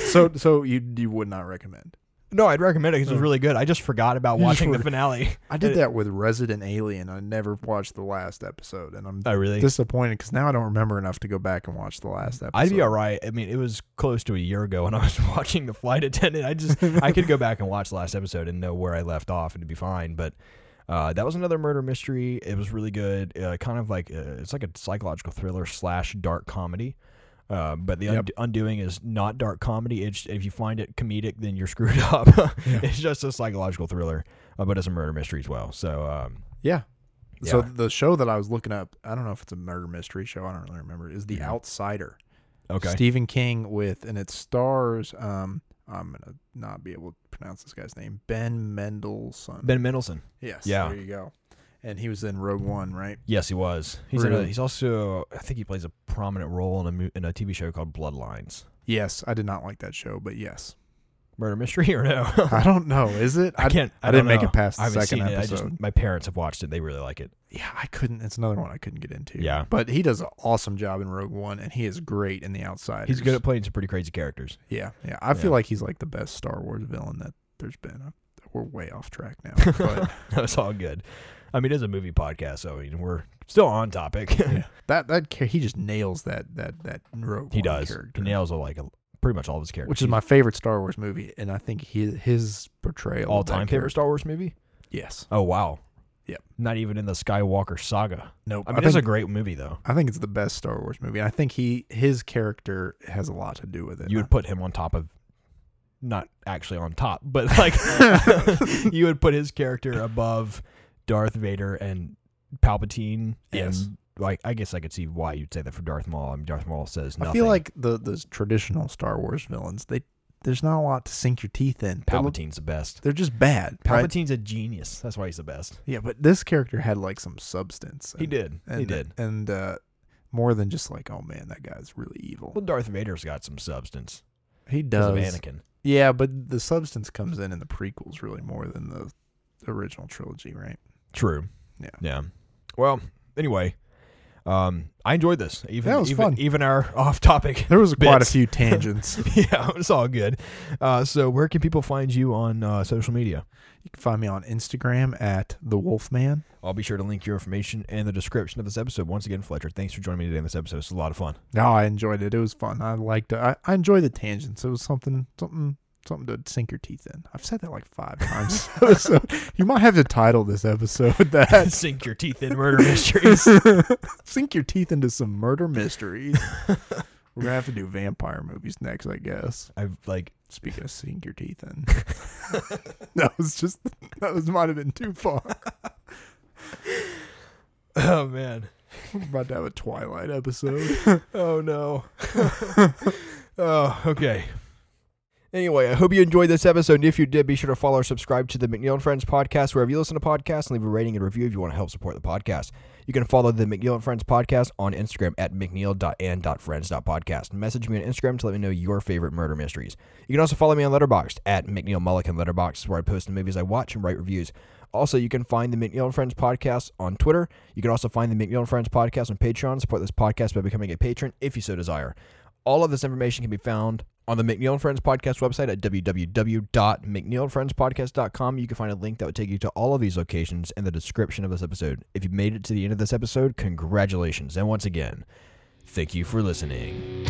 so so you you would not recommend? No, I'd recommend it because it was Oh. really good. I just forgot about You just watching the forgot. finale. I did (laughs) that with Resident Alien. I never watched the last episode, and I'm Oh, really? disappointed because now I don't remember enough to go back and watch the last episode. I'd be all right. I mean, it was close to a year ago when I was (laughs) watching The Flight Attendant. I just I could go back and watch the last episode and know where I left off and it'd be fine. But uh, that was another murder mystery. It was really good. Uh, kind of like uh, it's like a psychological thriller slash dark comedy. Uh, but the Yep. und- undoing is not dark comedy. It's if you find it comedic, then you're (laughs) screwed up. it's just a psychological thriller, uh, but it's a murder mystery as well. So um, Yeah. So the show that I was looking up, I don't know if it's a murder mystery show. I don't really remember. Is The Mhm. Outsider? okay, Stephen King with, and it stars. Um, I'm gonna not be able to pronounce this guy's name. Ben Mendelsohn. Ben Mendelsohn. Yes. Yeah. There you go. And he was in Rogue One, right? Yes, he was. He's in a, Really? he's also I think he plays a prominent role in a in a TV show called Bloodlines. Yes. I did not like that show, but yes. Murder mystery or no? (laughs) I don't know. Is it? I can't. I, I didn't make it past the I second. I episode. just my parents have watched it. They really like it. Yeah, I couldn't. It's another one I couldn't get into. Yeah. But he does an awesome job in Rogue One, and he is great in The Outsider. He's good at playing some pretty crazy characters. Yeah, yeah. I feel like he's like the best Star Wars villain that there's been. We're way off track now. (laughs) But That's all good. I mean, it's a movie podcast, so I mean, we're still on topic. (laughs) yeah. that that he just nails that that that Rogue he does. character, He nails like a, pretty much all of his characters. which is my favorite Star Wars movie, and I think his his portrayal all time favorite Star Wars movie. Yes. Oh wow. Yep. Not even in the Skywalker saga. Nope. I mean, I it's a great movie though. I think it's the best Star Wars movie. I think he his character has a lot to do with it. you would put him on top of not actually on top but like (laughs) (laughs) you would put his character above darth vader and palpatine Yes. and like i guess i could see why you'd say that for darth maul I mean, darth maul says nothing I feel like the the traditional Star Wars villains they there's not a lot to sink your teeth in. Palpatine's the best They're just bad. right? palpatine's a genius that's why he's the best Yeah, but this character had like some substance. he did And, he did and uh, more than just like, oh man, that guy's really evil. well darth vader's got some substance He does. anakin Yeah, but the substance comes in in the prequels really more than the original trilogy, right? True Yeah. yeah well anyway um i enjoyed this even That was even, fun. even our (laughs) off topic There was quite a Bits. few (laughs) tangents. yeah, it's all good. Uh, so, where can people find you on uh, social media? you can find me on Instagram at the Wulffman. I'll be sure to link your information in the description of this episode. Once again, Fletcher, thanks for joining me today in this episode. It's a lot of fun. No, I enjoyed it. It was fun. I liked it. I, I enjoy the tangents. It was something something something to sink your teeth in. I've said that like five times. (laughs) so you might have to title this episode that (laughs) Sink your teeth in murder mysteries. (laughs) Sink your teeth into some murder mysteries. We're gonna have to do vampire movies next, I guess. I've like, Speaking of sink your teeth in, that was just that was might have been too far. oh man, We're about to have a Twilight episode. oh no. oh, okay. Anyway, I hope you enjoyed this episode. If you did, be sure to follow or subscribe to the McNeill and Friends podcast wherever you listen to podcasts and leave a rating and review if you want to help support the podcast. You can follow the McNeill and Friends podcast on Instagram at mcneill.and.friends.podcast. Message me on Instagram to let me know your favorite murder mysteries. You can also follow me on Letterboxd at McNeill Mullikin Letterboxd, where I post the movies I watch and write reviews. Also, you can find the McNeill and Friends podcast on Twitter. You can also find the McNeill and Friends podcast on Patreon. Support this podcast by becoming a patron if you so desire. All of this information can be found on the McNeill and Friends podcast website at www.mcneilfriendspodcast.com. You can find a link that would take you to all of these locations in the description of this episode. If you made it to the end of this episode, congratulations. And once again, thank you for listening.